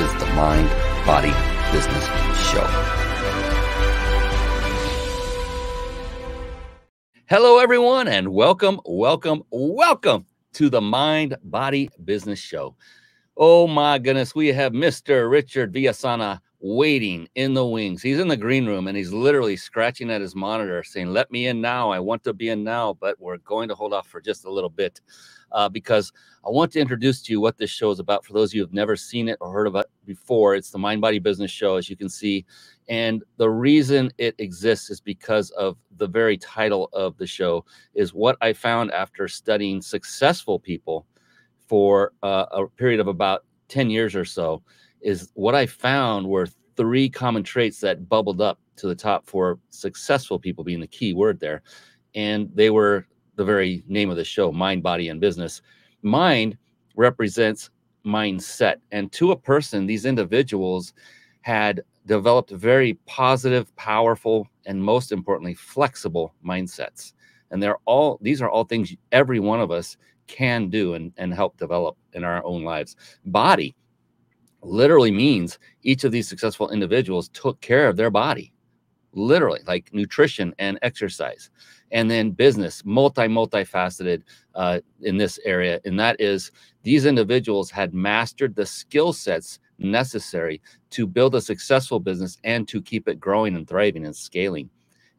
is the Mind Body Business Show. Hello, everyone, and welcome, welcome, welcome to the Mind Body Business Show. Oh my goodness, we have Mr. Richard Villasana waiting in the wings. He's in the green room and he's literally scratching at his monitor saying, Let me in now. I want to be in now, but we're going to hold off for just a little bit uh, because I want to introduce to you what this show is about. For those of you who have never seen it or heard of it before, it's the Mind Body Business Show, as you can see. And the reason it exists is because of the very title of the show is what I found after studying successful people for uh, a period of about 10 years or so is what I found were three common traits that bubbled up to the top for successful people being the key word there. And they were the very name of the show mind, body, and business. Mind represents mindset. And to a person, these individuals had developed very positive, powerful, and most importantly, flexible mindsets. And they're all, these are all things every one of us can do and, and help develop in our own lives. Body literally means each of these successful individuals took care of their body literally like nutrition and exercise and then business multi multifaceted uh, in this area. And that is these individuals had mastered the skill sets necessary to build a successful business and to keep it growing and thriving and scaling.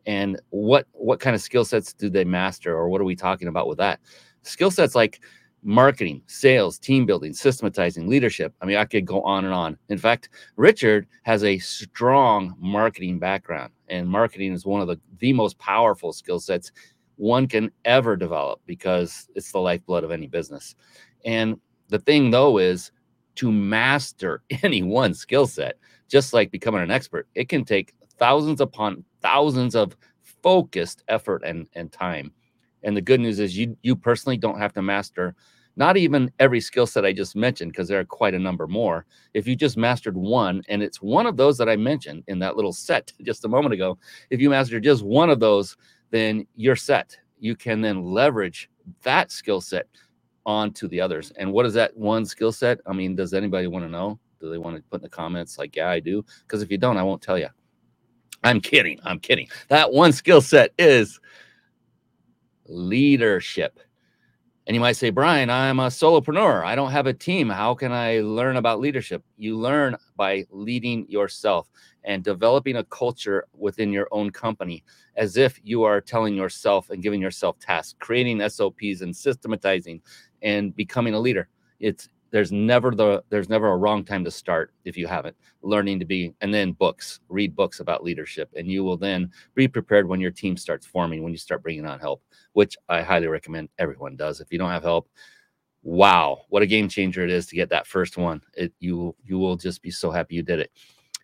And what what kind of skill sets do they master or what are we talking about with that? Skill sets like marketing, sales, team building, systematizing, leadership. I mean, I could go on and on. In fact, Richard has a strong marketing background, and marketing is one of the, the most powerful skill sets one can ever develop because it's the lifeblood of any business. And the thing, though, is to master any one skill set, just like becoming an expert, it can take thousands upon thousands of focused effort and, and time. And the good news is you you personally don't have to master not even every skill set I just mentioned, because there are quite a number more. If you just mastered one, and it's one of those that I mentioned in that little set just a moment ago, if you master just one of those, then you're set. You can then leverage that skill set onto the others. And what is that one skill set? I mean, does anybody want to know? Do they want to put in the comments like, yeah, I do? Because if you don't, I won't tell you. I'm kidding. I'm kidding. That one skill set is leadership. And you might say, Brian, I'm a solopreneur. I don't have a team. How can I learn about leadership? You learn by leading yourself and developing a culture within your own company as if you are telling yourself and giving yourself tasks, creating SOPs and systematizing and becoming a leader. It's there's never the there's never a wrong time to start if you haven't. Learning to be and then books. Read books about leadership and you will then be prepared when your team starts forming when you start bringing on help which i highly recommend everyone does. If you don't have help wow what a game changer it is to get that first one. It you you will just be so happy you did it.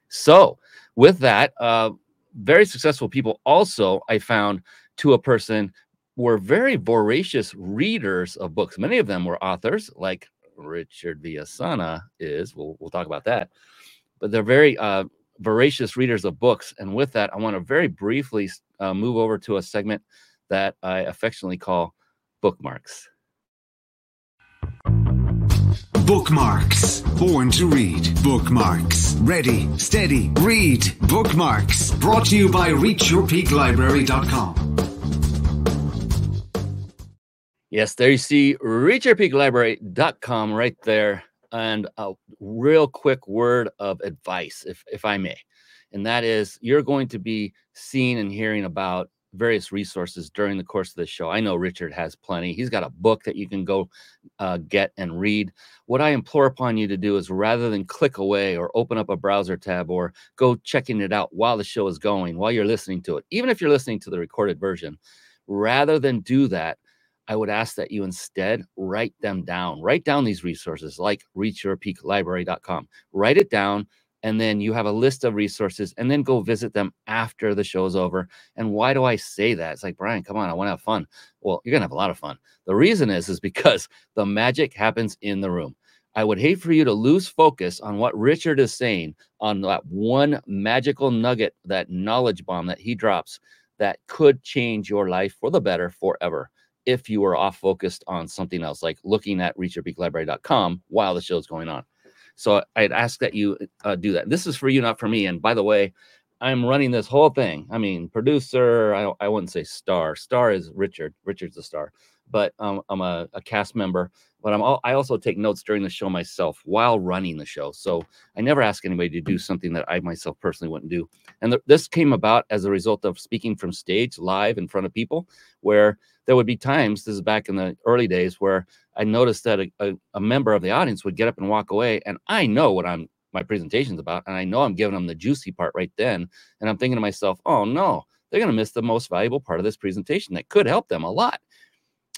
So with that uh very successful people also i found to a person were very voracious readers of books. Many of them were authors like Richard Villasana is. We'll, we'll talk about that. But they're very uh, voracious readers of books. And with that, I want to very briefly uh, move over to a segment that I affectionately call bookmarks. Bookmarks. Born to read. Bookmarks. Ready, steady, read. Bookmarks. Brought to you by ReachYourPeakLibrary.com. Yes, there you see reachyourpeaklibrary.com right there. And a real quick word of advice, if, if I may. And that is you're going to be seeing and hearing about various resources during the course of the show. I know Richard has plenty. He's got a book that you can go uh, get and read. What I implore upon you to do is rather than click away or open up a browser tab or go checking it out while the show is going, while you're listening to it, even if you're listening to the recorded version, rather than do that, I would ask that you instead write them down. Write down these resources like reachyourpeaklibrary.com. Write it down, and then you have a list of resources and then go visit them after the show's over. And why do I say that? It's like, Brian, come on, I want to have fun. Well, you're going to have a lot of fun. The reason is is because the magic happens in the room. I would hate for you to lose focus on what Richard is saying on that one magical nugget, that knowledge bomb that he drops that could change your life for the better forever if you are off focused on something else, like looking at reachyourpeaklibrary.com while the show's going on. So I'd ask that you uh, do that. This is for you, not for me. And by the way, I'm running this whole thing. I mean, producer, I, I wouldn't say star. Star is Richard. Richard's the star, but um, I'm a, a cast member but I'm all, I also take notes during the show myself while running the show. So I never ask anybody to do something that I myself personally wouldn't do. And th- this came about as a result of speaking from stage live in front of people, where there would be times. This is back in the early days where I noticed that a, a, a member of the audience would get up and walk away, and I know what I'm my presentation's about, and I know I'm giving them the juicy part right then, and I'm thinking to myself, oh no. They're going to miss the most valuable part of this presentation that could help them a lot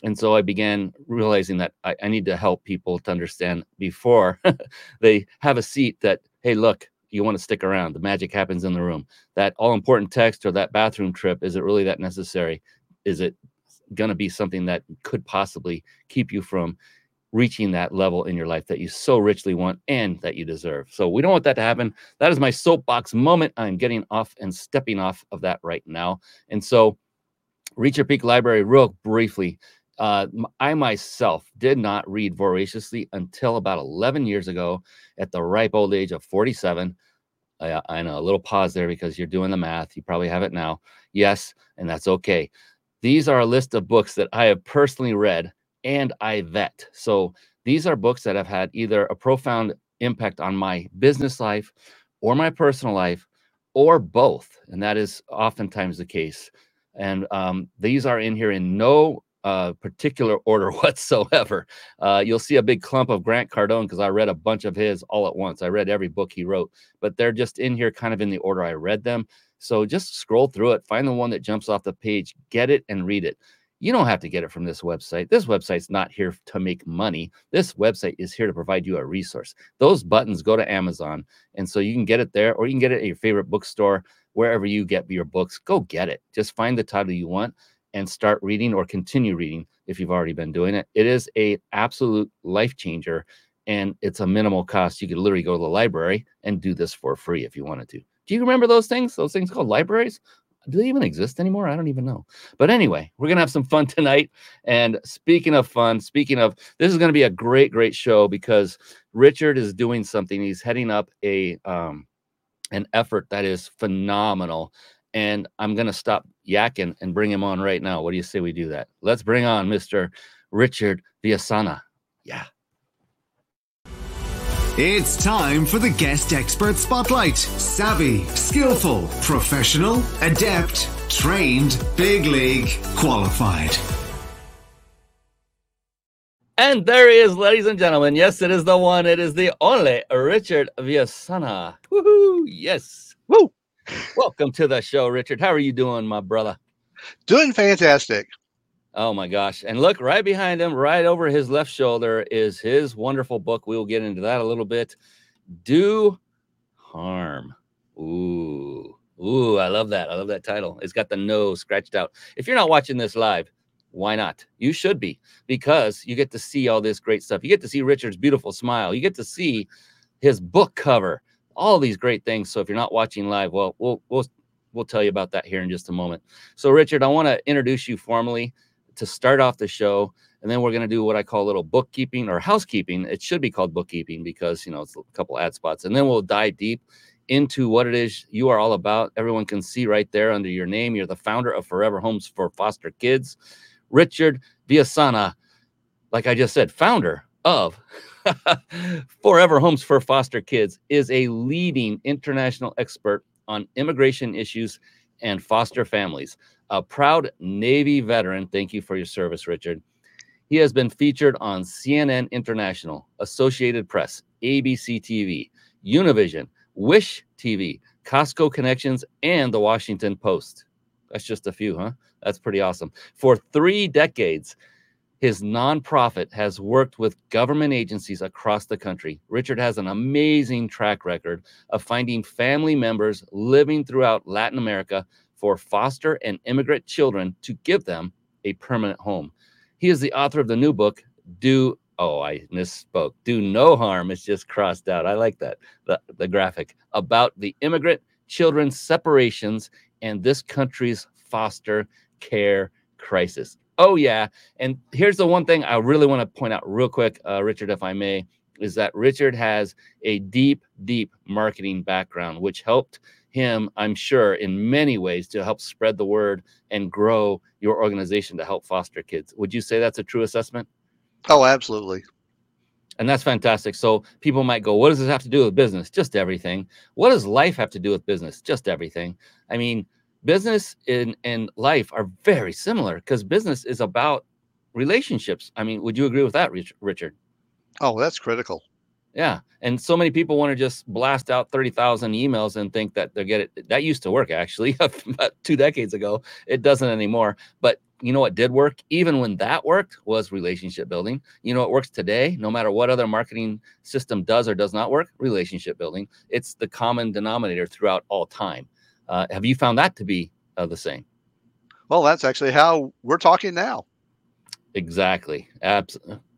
and so I began realizing that I, I need to help people to understand before they have a seat that, hey, look, you want to stick around. The magic happens in the room. That all important text or that bathroom trip, is it really that necessary? Is it going to be something that could possibly keep you from reaching that level in your life that you so richly want and that you deserve? So we don't want that to happen. That is my soapbox moment. I'm getting off and stepping off of that right now. And so, Reach Your Peak Library, real briefly, uh, I myself did not read voraciously until about 11 years ago at the ripe old age of 47. I, I know a little pause there because you're doing the math. You probably have it now. Yes, and that's okay. These are a list of books that I have personally read and I vet. So these are books that have had either a profound impact on my business life or my personal life or both. And that is oftentimes the case. And um, these are in here in no uh, particular order whatsoever. Uh, you'll see a big clump of Grant Cardone because I read a bunch of his all at once. I read every book he wrote, but they're just in here kind of in the order I read them. So just scroll through it, find the one that jumps off the page, get it, and read it. You don't have to get it from this website. This website's not here to make money. This website is here to provide you a resource. Those buttons go to Amazon. And so you can get it there or you can get it at your favorite bookstore, wherever you get your books. Go get it. Just find the title you want and start reading or continue reading if you've already been doing it. It is a absolute life changer and it's a minimal cost. You could literally go to the library and do this for free if you wanted to. Do you remember those things? Those things called libraries? Do they even exist anymore? I don't even know. But anyway, we're going to have some fun tonight. And speaking of fun, speaking of, this is going to be a great, great show because Richard is doing something. He's heading up a, um, an effort that is phenomenal and I'm going to stop yakking and bring him on right now. What do you say we do that? Let's bring on Mr. Richard Villasana. Yeah. It's time for the guest expert spotlight. Savvy, skillful, professional, adept, trained, big league, qualified. And there he is, ladies and gentlemen. Yes, it is the one, it is the only Richard Villasana. Woohoo! Yes. Woo! Welcome to the show, Richard. How are you doing, my brother? Doing fantastic. Oh my gosh. And look right behind him, right over his left shoulder, is his wonderful book. We will get into that a little bit. Do harm. Ooh. Ooh, I love that. I love that title. It's got the nose scratched out. If you're not watching this live, why not? You should be because you get to see all this great stuff. You get to see Richard's beautiful smile. You get to see his book cover all these great things. So if you're not watching live, well, we'll we'll we'll tell you about that here in just a moment. So Richard, I want to introduce you formally to start off the show, and then we're going to do what I call a little bookkeeping or housekeeping. It should be called bookkeeping because you know it's a couple ad spots, and then we'll dive deep into what it is you are all about. Everyone can see right there under your name. You're the founder of Forever Homes for Foster Kids, Richard Villasana. Like I just said, founder of Forever Homes for Foster Kids is a leading international expert on immigration issues and foster families. A proud Navy veteran, thank you for your service, Richard. He has been featured on CNN International, Associated Press, ABC TV, Univision, Wish TV, Costco Connections, and the Washington Post. That's just a few, huh? That's pretty awesome. For three decades, His nonprofit has worked with government agencies across the country. Richard has an amazing track record of finding family members living throughout Latin America for foster and immigrant children to give them a permanent home. He is the author of the new book, Do Oh, I misspoke. Do no harm. It's just crossed out. I like that. The, the graphic about the immigrant children's separations and this country's foster care crisis. Oh, yeah. And here's the one thing I really want to point out real quick, uh, Richard, if I may, is that Richard has a deep, deep marketing background, which helped him, I'm sure, in many ways to help spread the word and grow your organization to help foster kids. Would you say that's a true assessment? Oh, absolutely. And that's fantastic. So people might go, what does this have to do with business? Just everything. What does life have to do with business? Just everything. I mean, business and, and life are very similar because business is about relationships. I mean, would you agree with that, Richard? Oh, that's critical. Yeah. And so many people want to just blast out 30,000 emails and think that they're getting that used to work actually about two decades ago. It doesn't anymore. But you know what did work even when that worked was relationship building you know what works today no matter what other marketing system does or does not work relationship building it's the common denominator throughout all time uh, have you found that to be uh, the same well that's actually how we're talking now exactly Abs-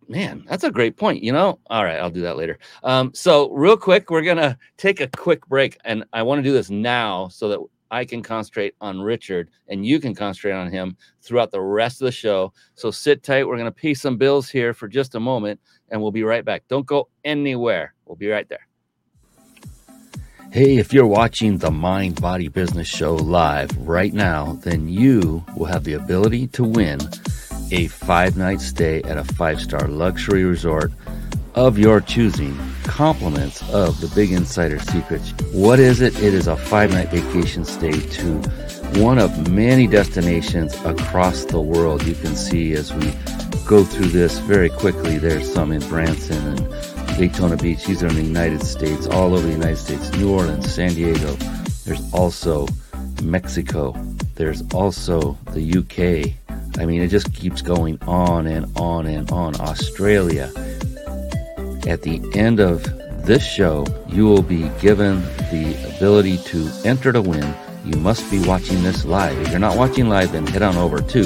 man that's a great point you know all right i'll do that later um, so real quick we're gonna take a quick break and i want to do this now so that I can concentrate on Richard and you can concentrate on him throughout the rest of the show. So sit tight. We're going to pay some bills here for just a moment and we'll be right back. Don't go anywhere. We'll be right there. Hey, if you're watching the Mind Body Business Show live right now, then you will have the ability to win a five night stay at a five star luxury resort of your choosing, compliments of the Big Insider Secrets. What is it? It is a five night vacation stay to one of many destinations across the world. You can see as we go through this very quickly, there's some in Branson and Daytona Beach. Are in the United States, all over the United States, New Orleans, San Diego. There's also Mexico. There's also the UK. I mean, it just keeps going on and on and on. Australia. At the end of this show, you will be given the ability to enter to win. You must be watching this live. If you're not watching live, then head on over to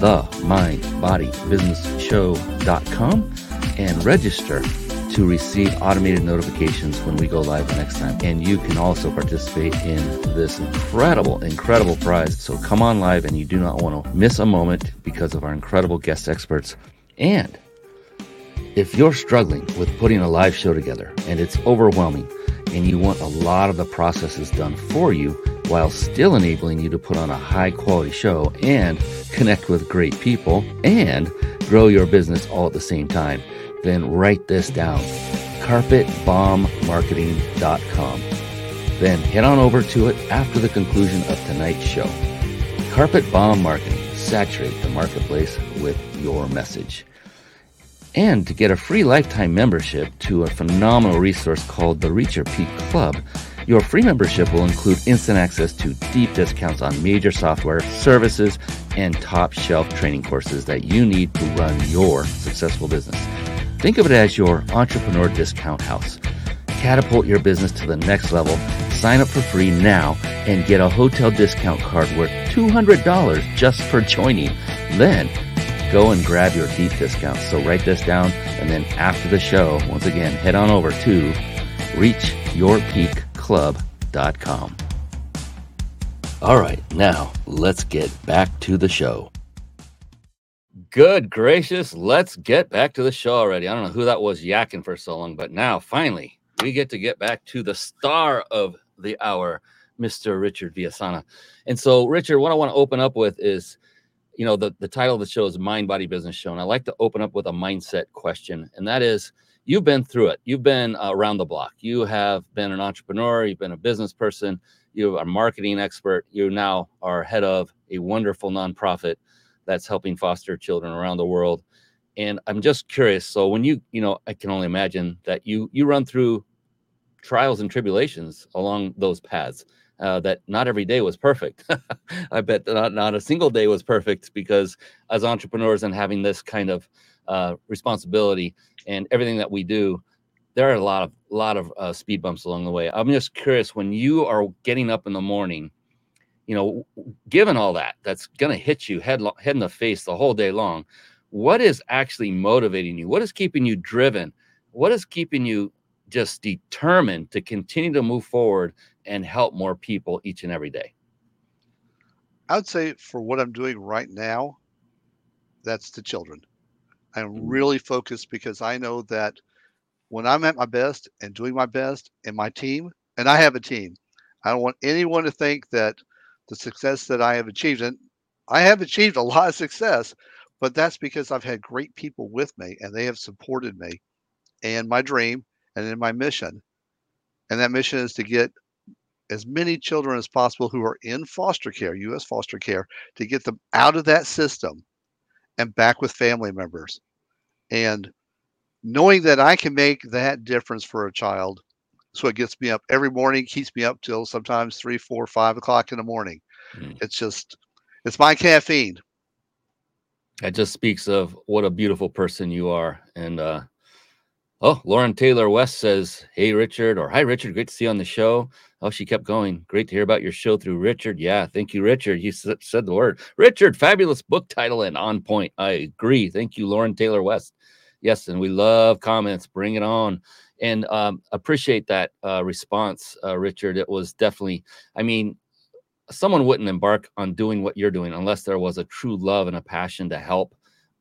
the mindbodybusinessshow.com and register to receive automated notifications when we go live the next time. And you can also participate in this incredible, incredible prize. So come on live and you do not want to miss a moment because of our incredible guest experts. And if you're struggling with putting a live show together and it's overwhelming and you want a lot of the processes done for you while still enabling you to put on a high quality show and connect with great people and grow your business all at the same time, then write this down carpetbombmarketing.com. Then head on over to it after the conclusion of tonight's show. Carpet Bomb Marketing. Saturate the marketplace with your message and to get a free lifetime membership to a phenomenal resource called the Reach Your Peak Club. Your free membership will include instant access to deep discounts on major software, services, and top shelf training courses that you need to run your successful business. Think of it as your entrepreneur discount house. Catapult your business to the next level. Sign up for free now and get a hotel discount card worth $200 just for joining. Then go and grab your deep discounts. So write this down. And then after the show, once again, head on over to reachyourpeakclub.com. All right, now let's get back to the show. Good gracious, let's get back to the show already. I don't know who that was yakking for so long, but now finally we get to get back to the star of the hour, Mr. Richard Villasana. And so, Richard, what I want to open up with is you know, the, the title of the show is Mind Body Business Show. And I like to open up with a mindset question. And that is you've been through it. You've been around the block. You have been an entrepreneur. You've been a business person. You are a marketing expert. You now are head of a wonderful nonprofit that's helping foster children around the world. And I'm just curious. So when you, you know, I can only imagine that you you run through trials and tribulations along those paths. uh, that not every day was perfect. I bet not, not a single day was perfect because as entrepreneurs and having this kind of uh, responsibility and everything that we do, there are a lot of lot of uh, speed bumps along the way. I'm just curious when you are getting up in the morning, you know, given all that, that's going to hit you head head in the face the whole day long. What is actually motivating you? What is keeping you driven? What is keeping you just determined to continue to move forward and help more people each and every day? I would say for what I'm doing right now, that's the children. I'm mm-hmm. really focused because I know that when I'm at my best and doing my best and my team, and I have a team, I don't want anyone to think that the success that I have achieved, and I have achieved a lot of success, but that's because I've had great people with me and they have supported me and my dream and in my mission. And that mission is to get as many children as possible who are in foster care, U.S. foster care, to get them out of that system and back with family members. And knowing that I can make that difference for a child is it gets me up every morning, keeps me up till sometimes three, four, five o'clock in the morning. Mm. It's just, it's my caffeine. That just speaks of what a beautiful person you are. And, uh, oh, Lauren Taylor West says, Hey, Richard, or Hi, Richard, great to see you on the show. Oh, she kept going. Great to hear about your show through Richard. Yeah, thank you, Richard. You said the word. Richard, fabulous book title and on point. I agree. Thank you, Lauren Taylor West. Yes, and we love comments. Bring it on. And um, appreciate that uh, response, uh, Richard. It was definitely, I mean, someone wouldn't embark on doing what you're doing unless there was a true love and a passion to help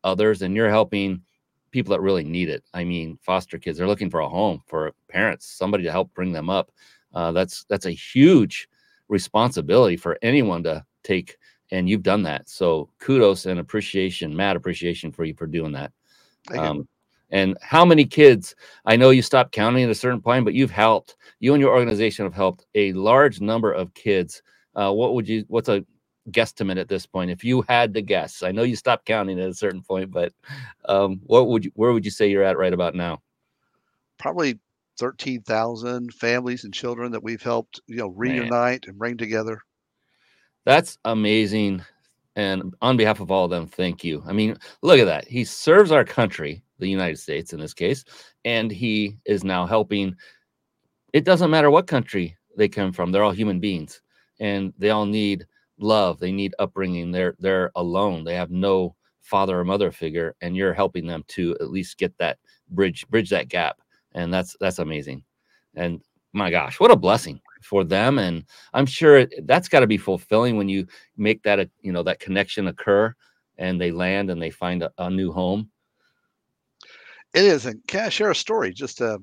others. And you're helping people that really need it. I mean, foster kids, they're looking for a home for parents, somebody to help bring them up. Uh, that's that's a huge responsibility for anyone to take, and you've done that. So kudos and appreciation, mad appreciation for you for doing that. Um, and how many kids? I know you stopped counting at a certain point, but you've helped. You and your organization have helped a large number of kids. Uh, what would you? What's a guesstimate at this point? If you had to guess, I know you stopped counting at a certain point, but um, what would you? Where would you say you're at right about now? Probably thirteen thousand families and children that we've helped, you know, reunite Man. and bring together. That's amazing. And on behalf of all of them, thank you. I mean, look at that. He serves our country, the United States in this case, and he is now helping. It doesn't matter what country they come from, they're all human beings and they all need love. They need upbringing. They're they're alone. They have no father or mother figure, and you're helping them to at least get that bridge, bridge that gap. And that's that's amazing. And my gosh, what a blessing for them and i'm sure that's got to be fulfilling when you make that you know that connection occur and they land and they find a, a new home. It is and can i share a story just to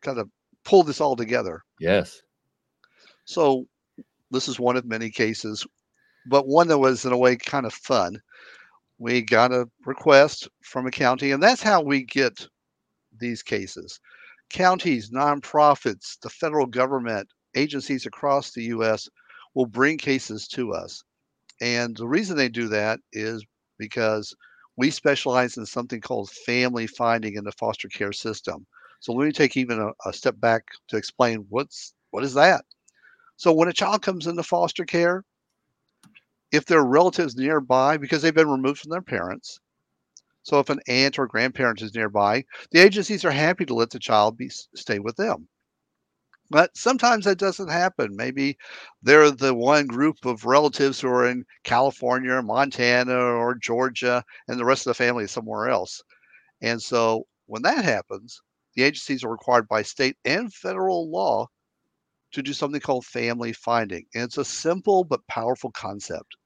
kind of pull this all together? Yes. So this is one of many cases but one that was in a way kind of fun. We got a request from a county and that's how we get these cases counties nonprofits the federal government agencies across the U.S. will bring cases to us. And the reason they do that is because we specialize in something called family finding in the foster care system. So let me take even a, a step back to explain what's what is that. So when a child comes into foster care, if there are relatives nearby because they've been removed from their parents, so if an aunt or grandparent is nearby, the agencies are happy to let the child be stay with them. But sometimes that doesn't happen. Maybe they're the one group of relatives who are in California or Montana or Georgia, and the rest of the family is somewhere else. And so when that happens, the agencies are required by state and federal law to do something called family finding. And it's a simple but powerful concept.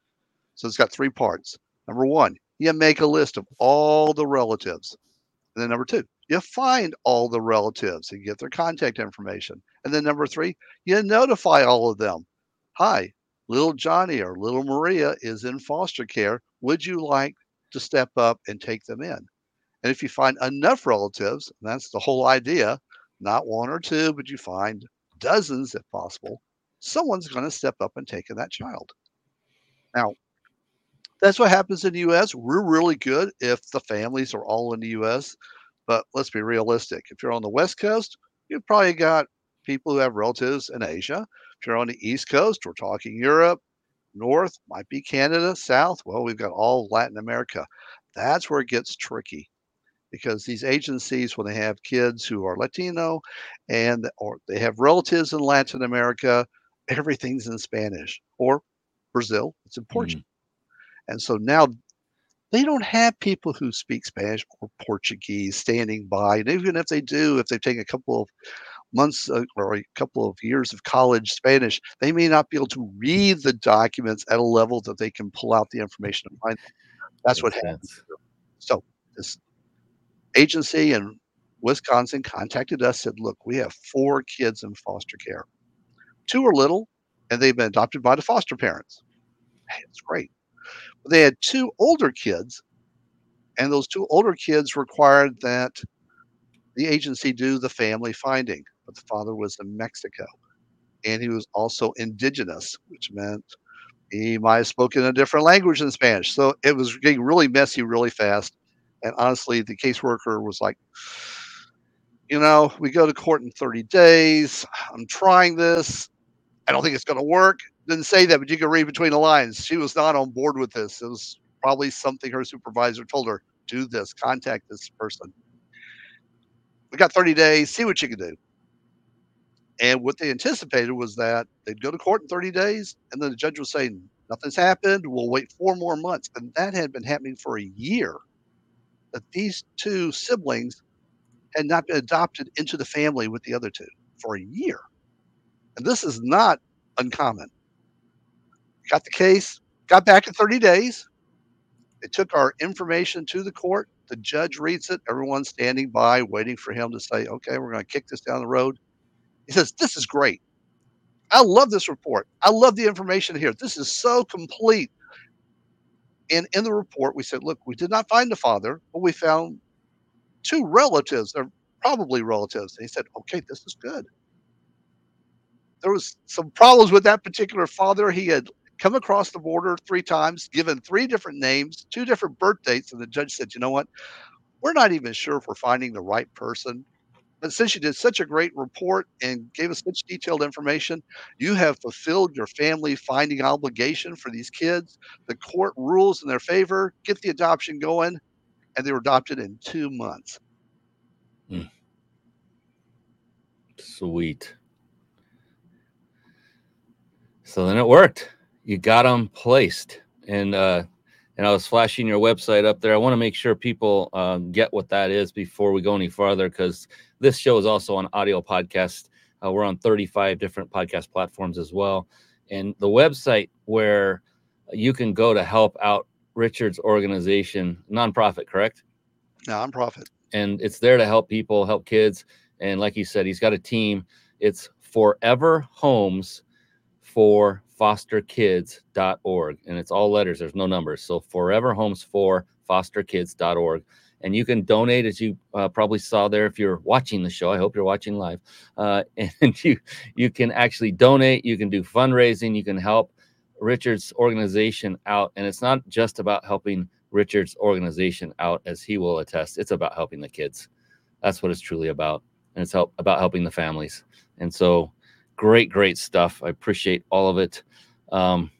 So it's got three parts. Number one, you make a list of all the relatives. And then number two, you find all the relatives and get their contact information. And then number three, you notify all of them. Hi, little Johnny or little Maria is in foster care. Would you like to step up and take them in? And if you find enough relatives, that's the whole idea, not one or two, but you find dozens if possible, someone's going to step up and take in that child. Now, that's what happens in the US. We're really good if the families are all in the US. But let's be realistic. If you're on the West Coast, you've probably got people who have relatives in Asia. If you're on the East Coast, we're talking Europe. North might be Canada. South, well, we've got all Latin America. That's where it gets tricky because these agencies, when they have kids who are Latino and or they have relatives in Latin America, everything's in Spanish or Brazil, it's in Portuguese. Mm-hmm. And so now they don't have people who speak Spanish or Portuguese standing by. And even if they do, if they've taken a couple of months uh, or a couple of years of college Spanish, they may not be able to read the documents at a level that they can pull out the information and find. That's Makes what happens. Sense. So this agency in Wisconsin contacted us, said, look, we have four kids in foster care. Two are little, and they've been adopted by the foster parents. Hey, it's great. But they had two older kids, and those two older kids required that the agency do the family finding. But the father was in Mexico, and he was also indigenous, which meant he might have spoken a different language than Spanish. So it was getting really messy really fast. And honestly, the caseworker was like, you know, we go to court in 30 days. I'm trying this. I don't think it's going to work. Didn't say that, but you can read between the lines. She was not on board with this. It was probably something her supervisor told her do this, contact this person. We got 30 days, see what you can do. And what they anticipated was that they'd go to court in 30 days, and then the judge was saying, Nothing's happened. We'll wait four more months. And that had been happening for a year that these two siblings had not been adopted into the family with the other two for a year. And this is not uncommon. Got the case, got back in 30 days. They took our information to the court. The judge reads it. Everyone's standing by, waiting for him to say, okay, we're going to kick this down the road. He says, This is great. I love this report. I love the information here. This is so complete. And in the report, we said, look, we did not find the father, but we found two relatives. They're probably relatives. And he said, okay, this is good. There was some problems with that particular father. He had come across the border three times, given three different names, two different birth dates, and the judge said, you know what? We're not even sure if we're finding the right person. But since you did such a great report and gave us such detailed information, you have fulfilled your family finding obligation for these kids. The court rules in their favor, get the adoption going, and they were adopted in two months. Mm. Sweet. So then it worked. You got them placed. And uh, and I was flashing your website up there. I want to make sure people um, get what that is before we go any farther because this show is also on audio podcast. Uh, we're on 35 different podcast platforms as well. And the website where you can go to help out Richard's organization, nonprofit, correct? Nonprofit. And it's there to help people, help kids. And like you said, he's got a team. It's Forever Homes for fosterkids.org. And it's all letters, there's no numbers. So forever homes for fosterkids.org. And you can donate, as you uh, probably saw there, if you're watching the show. I hope you're watching live. Uh, and you you can actually donate. You can do fundraising. You can help Richard's organization out. And it's not just about helping Richard's organization out, as he will attest. It's about helping the kids. That's what it's truly about, and it's help about helping the families. And so great, great stuff. I appreciate all of it. Um,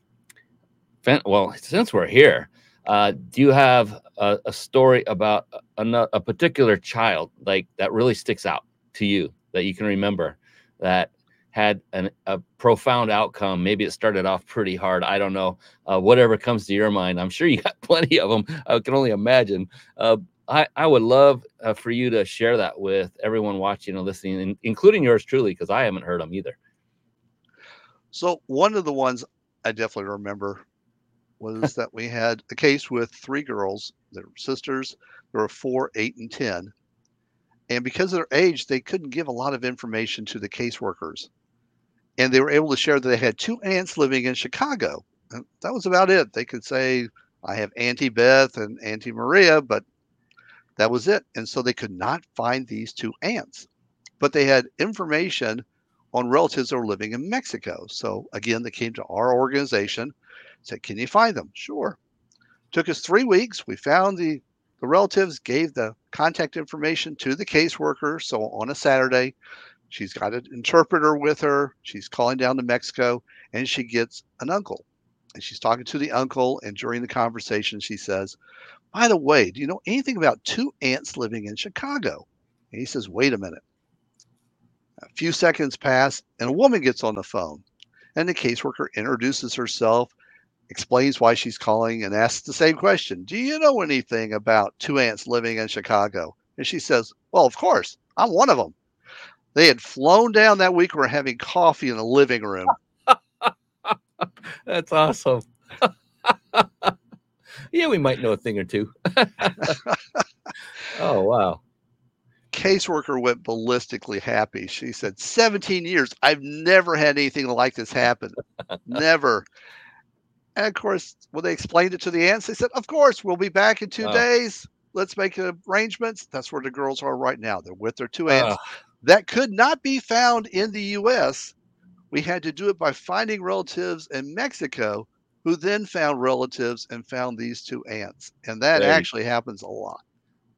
well, since we're here, uh, do you have a, a story about a, a, particular child like that really sticks out to you that you can remember that had an, a profound outcome? Maybe it started off pretty hard. I don't know. Uh, whatever comes to your mind. I'm sure you got plenty of them. I can only imagine. Uh, I, I would love uh, for you to share that with everyone watching and listening, including yours truly, because I haven't heard them either. So one of the ones I definitely remember was that we had a case with three girls. They were sisters. There were four, eight, and ten. And because of their age, they couldn't give a lot of information to the caseworkers. And they were able to share that they had two aunts living in Chicago. And that was about it. They could say, I have Auntie Beth and Auntie Maria, but that was it. And so they could not find these two aunts. But they had information on relatives that were living in Mexico. So again, they came to our organization, said, Can you find them? Sure. Took us three weeks. We found the, the relatives, gave the contact information to the caseworker. So on a Saturday, She's got an interpreter with her. She's calling down to Mexico and she gets an uncle. And she's talking to the uncle. And during the conversation, she says, By the way, do you know anything about two aunts living in Chicago? And he says, Wait a minute. A few seconds pass and a woman gets on the phone. And the caseworker introduces herself, explains why she's calling, and asks the same question Do you know anything about two aunts living in Chicago? And she says, Well, of course, I'm one of them. They had flown down that week. We're having coffee in the living room. That's awesome. yeah, we might know a thing or two. oh, wow. Caseworker went ballistically happy. She said, 17 years. I've never had anything like this happen. never. And of course, when they explained it to the aunts, they said, Of course, we'll be back in two wow. days. Let's make arrangements. That's where the girls are right now. They're with their two aunts. Uh, that could not be found in the US. We had to do it by finding relatives in Mexico who then found relatives and found these two aunts. And that actually happens a lot.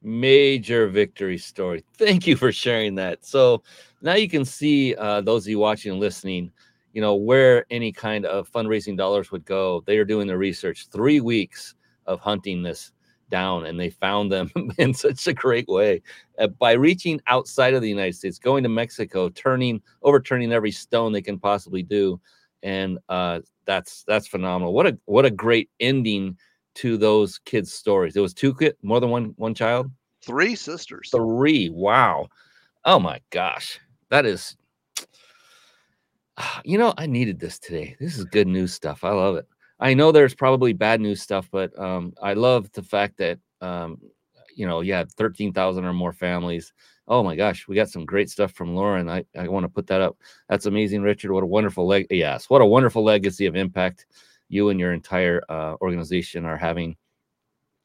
Major victory story. Thank you for sharing that. So now you can see uh, those of you watching and listening, you know, where any kind of fundraising dollars would go. They are doing the research, three weeks of hunting this down and they found them in such a great way uh, by reaching outside of the United States, going to Mexico, turning, overturning every stone they can possibly do, and uh, that's that's phenomenal. What a what a great ending to those kids' stories. It was two kids, more than one one child, three sisters, three. Wow, oh my gosh, that is. You know, I needed this today. This is good news stuff. I love it. I know there's probably bad news stuff, but um, I love the fact that um, you know, yeah, thirteen thousand or more families. Oh my gosh, we got some great stuff from Lauren. I, I want to put that up. That's amazing, Richard. What a wonderful leg. Yes, what a wonderful legacy of impact you and your entire uh, organization are having.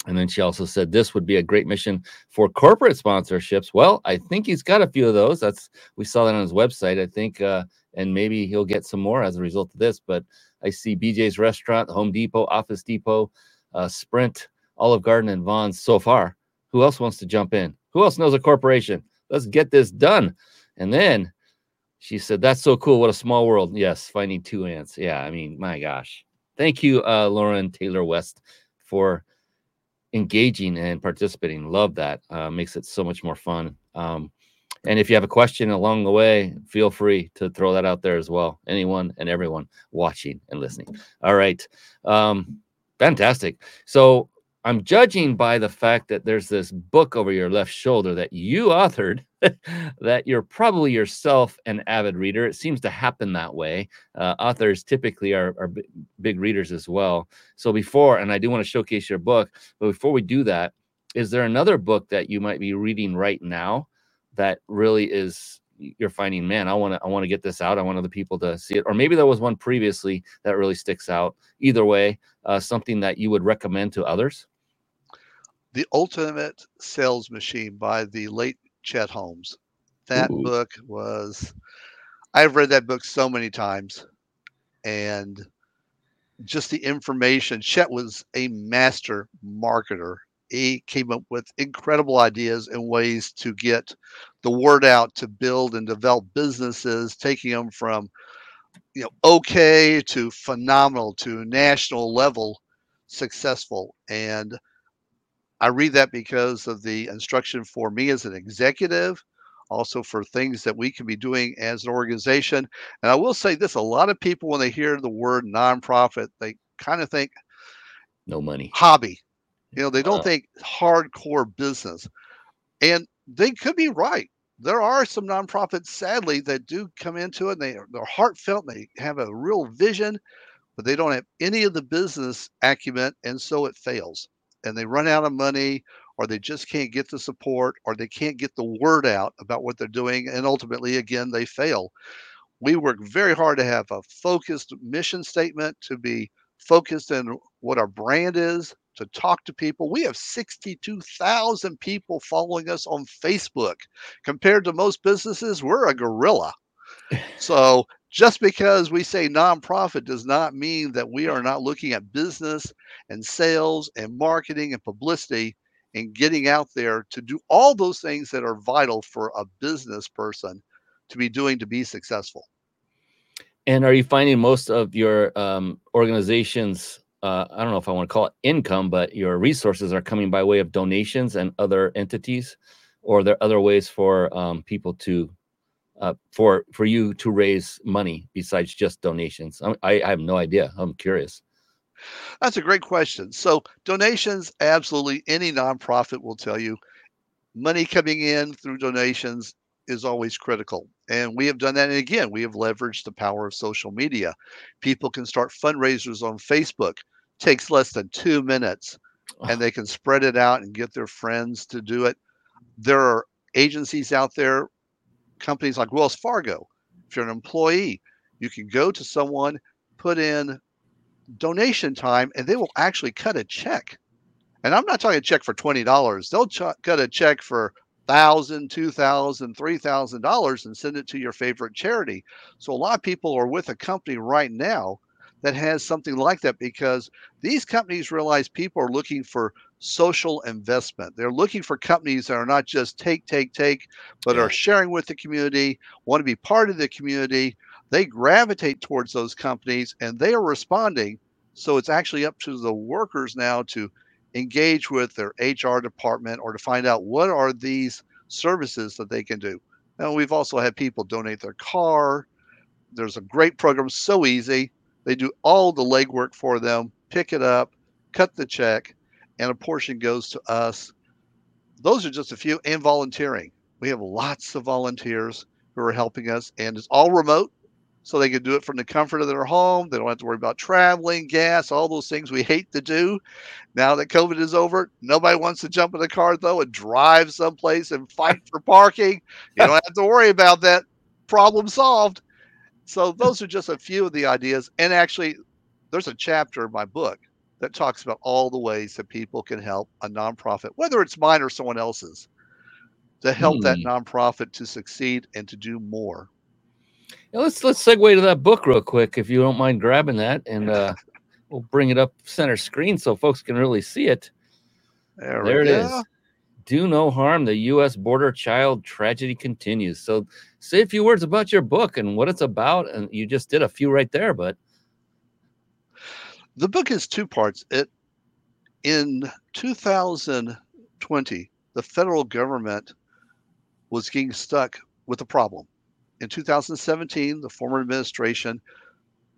And then she also said this would be a great mission for corporate sponsorships. Well, I think he's got a few of those. That's we saw that on his website. I think, uh, and maybe he'll get some more as a result of this. But I see BJ's Restaurant, Home Depot, Office Depot, uh, Sprint, Olive Garden, and Vons so far. Who else wants to jump in? Who else knows a corporation? Let's get this done. And then she said, That's so cool. What a small world. Yes, finding two aunts. Yeah, I mean, my gosh. Thank you, uh, Lauren Taylor West, for engaging and participating. Love that. Uh, makes it so much more fun. Um, and if you have a question along the way, feel free to throw that out there as well. Anyone and everyone watching and listening. All right. Um, fantastic. So I'm judging by the fact that there's this book over your left shoulder that you authored, that you're probably yourself an avid reader. It seems to happen that way. Uh, authors typically are, are b- big readers as well. So before, and I do want to showcase your book, but before we do that, is there another book that you might be reading right now that really is you're finding man i want to i want to get this out i want other people to see it or maybe there was one previously that really sticks out either way uh, something that you would recommend to others the ultimate sales machine by the late chet holmes that Ooh. book was i've read that book so many times and just the information chet was a master marketer he came up with incredible ideas and ways to get the word out to build and develop businesses, taking them from you know okay to phenomenal to national level successful. And I read that because of the instruction for me as an executive, also for things that we can be doing as an organization. And I will say this a lot of people, when they hear the word nonprofit, they kind of think no money, hobby. You know, they don't uh, think hardcore business. And they could be right. There are some nonprofits, sadly, that do come into it and they are they're heartfelt and they have a real vision, but they don't have any of the business acumen, and so it fails. And they run out of money, or they just can't get the support, or they can't get the word out about what they're doing, and ultimately, again, they fail. We work very hard to have a focused mission statement, to be focused in what our brand is, to talk to people. We have 62,000 people following us on Facebook. Compared to most businesses, we're a gorilla. so just because we say nonprofit does not mean that we are not looking at business and sales and marketing and publicity and getting out there to do all those things that are vital for a business person to be doing to be successful. And are you finding most of your um, organizations? Uh, I don't know if I want to call it income, but your resources are coming by way of donations and other entities, or are there other ways for um, people to, uh, for for you to raise money besides just donations? I, I have no idea. I'm curious. That's a great question. So donations, absolutely any nonprofit will tell you, money coming in through donations is always critical. And we have done that. And again, we have leveraged the power of social media. People can start fundraisers on Facebook. Takes less than two minutes and they can spread it out and get their friends to do it. There are agencies out there, companies like Wells Fargo. If you're an employee, you can go to someone, put in donation time, and they will actually cut a check. And I'm not talking a check for $20. They'll ch- cut a check for thousand, two thousand, three thousand dollars and send it to your favorite charity. So a lot of people are with a company right now that has something like that because these companies realize people are looking for social investment. They're looking for companies that are not just take, take, take, but yeah. are sharing with the community, want to be part of the community. They gravitate towards those companies and they are responding. So it's actually up to the workers now to engage with their HR department or to find out what are these services that they can do. And we've also had people donate their car. There's a great program, so easy. They do all the legwork for them, pick it up, cut the check, and a portion goes to us. Those are just a few, and volunteering. We have lots of volunteers who are helping us, and it's all remote so they can do it from the comfort of their home. They don't have to worry about traveling, gas, all those things we hate to do. Now that COVID is over, nobody wants to jump in the car though and drive someplace and fight for parking. You don't have to worry about that. Problem solved. So those are just a few of the ideas. And actually, there's a chapter in my book that talks about all the ways that people can help a nonprofit, whether it's mine or someone else's, to help hmm. that nonprofit to succeed and to do more let's let's segue to that book real quick, if you don't mind grabbing that, and uh, we'll bring it up center screen so folks can really see it. There, there it is. Do no harm. The U.S. border child tragedy continues. So, say a few words about your book and what it's about. And you just did a few right there, but the book is two parts. It in 2020, the federal government was getting stuck with a problem in 2017, the former administration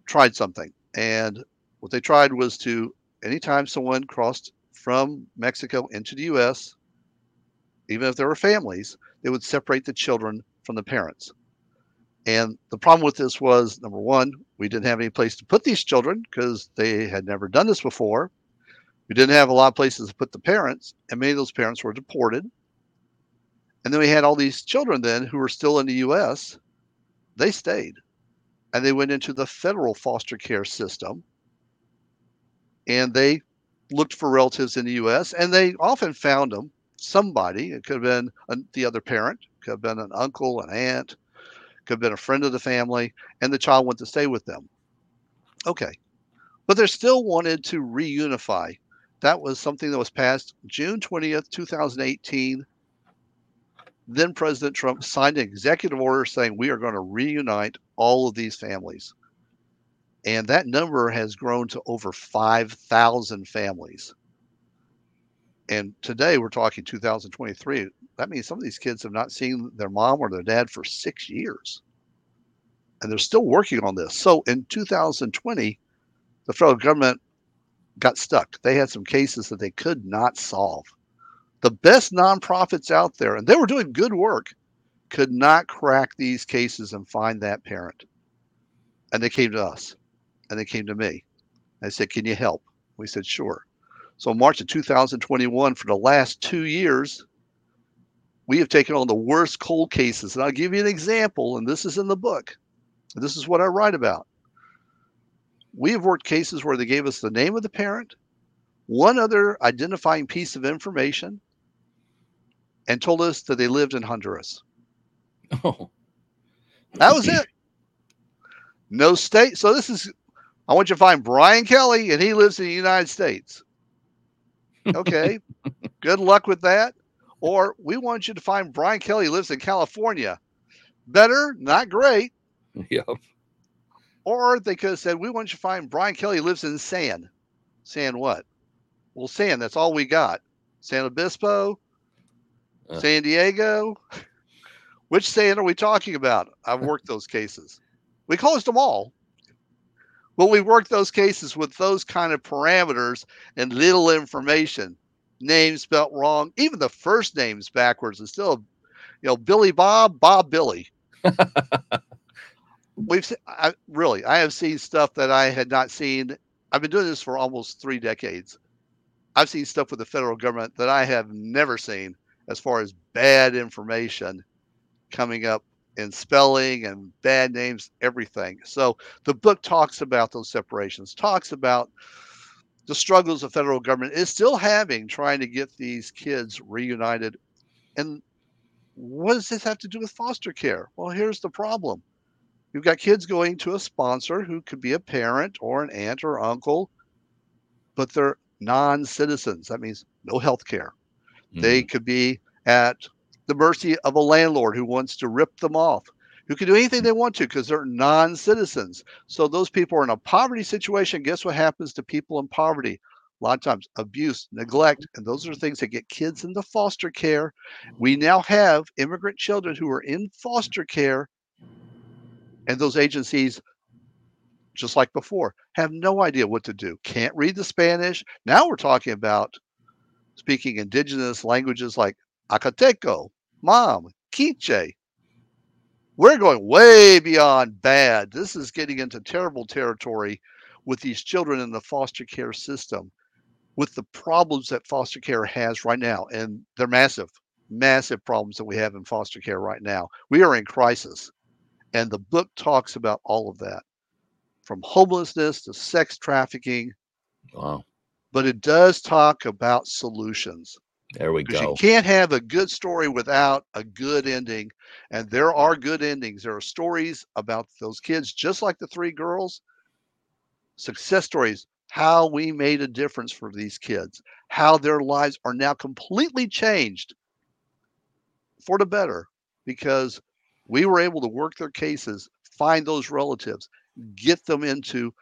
tried something. And what they tried was to, anytime someone crossed from Mexico into the US, even if there were families, they would separate the children from the parents. And the problem with this was number one, we didn't have any place to put these children because they had never done this before. We didn't have a lot of places to put the parents, and many of those parents were deported. And then we had all these children then who were still in the US they stayed and they went into the federal foster care system and they looked for relatives in the US and they often found them somebody it could have been the other parent could have been an uncle an aunt could have been a friend of the family and the child went to stay with them okay but they still wanted to reunify that was something that was passed June 20th 2018 then President Trump signed an executive order saying we are going to reunite all of these families. And that number has grown to over 5,000 families. And today we're talking 2023. That means some of these kids have not seen their mom or their dad for six years. And they're still working on this. So in 2020, the federal government got stuck. They had some cases that they could not solve the best nonprofits out there, and they were doing good work, could not crack these cases and find that parent. And they came to us and they came to me. I said, Can you help? We said, Sure. So, March of 2021, for the last two years, we have taken on the worst cold cases. And I'll give you an example, and this is in the book. This is what I write about. We have worked cases where they gave us the name of the parent, one other identifying piece of information, and told us that they lived in Honduras. Oh, that was it. No state. So this is. I want you to find Brian Kelly, and he lives in the United States. Okay, good luck with that. Or we want you to find Brian Kelly lives in California. Better, not great. Yep. Or they could have said, we want you to find Brian Kelly lives in San. San what? Well, San, that's all we got. San Obispo, Uh. San Diego. Which San are we talking about? I've worked those cases. We closed them all. But we worked those cases with those kind of parameters and little information. Names spelt wrong. Even the first names backwards is still, you know, Billy Bob, Bob Billy. We've I, really, I have seen stuff that I had not seen. I've been doing this for almost three decades. I've seen stuff with the federal government that I have never seen as far as bad information coming up in spelling and bad names, everything. So the book talks about those separations, talks about the struggles the federal government is still having trying to get these kids reunited. And what does this have to do with foster care? Well, here's the problem. You've got kids going to a sponsor who could be a parent or an aunt or uncle, but they're non-citizens. That means no health care. They Mhm. could be at the mercy of a landlord who wants to rip them off, who can do anything mm. they want to because they're non citizens. So those people are in a poverty situation. Guess what happens to people in poverty? A lot of times abuse, neglect, and those are things that get kids into foster care. We now have immigrant children who are in foster care, and those agencies, just like before, have no idea what to do. Can't read the Spanish. Now we're talking about speaking indigenous languages like Acateco, Mam, Quiche. We're going way beyond bad. This is getting into terrible territory with these children in the foster care system, with the problems that foster care has right now. And they're massive, massive problems that we have in foster care right now. We are in crisis. And the book talks about all of that from homelessness to sex trafficking, Wow. but it does talk about solutions. There we go. you can't have a good story without a good ending and there are good endings. There are stories about those kids just like the three girls. Success stories how we made a difference for these kids how their lives are now completely changed for the better because we were able to work their cases find those relatives get them into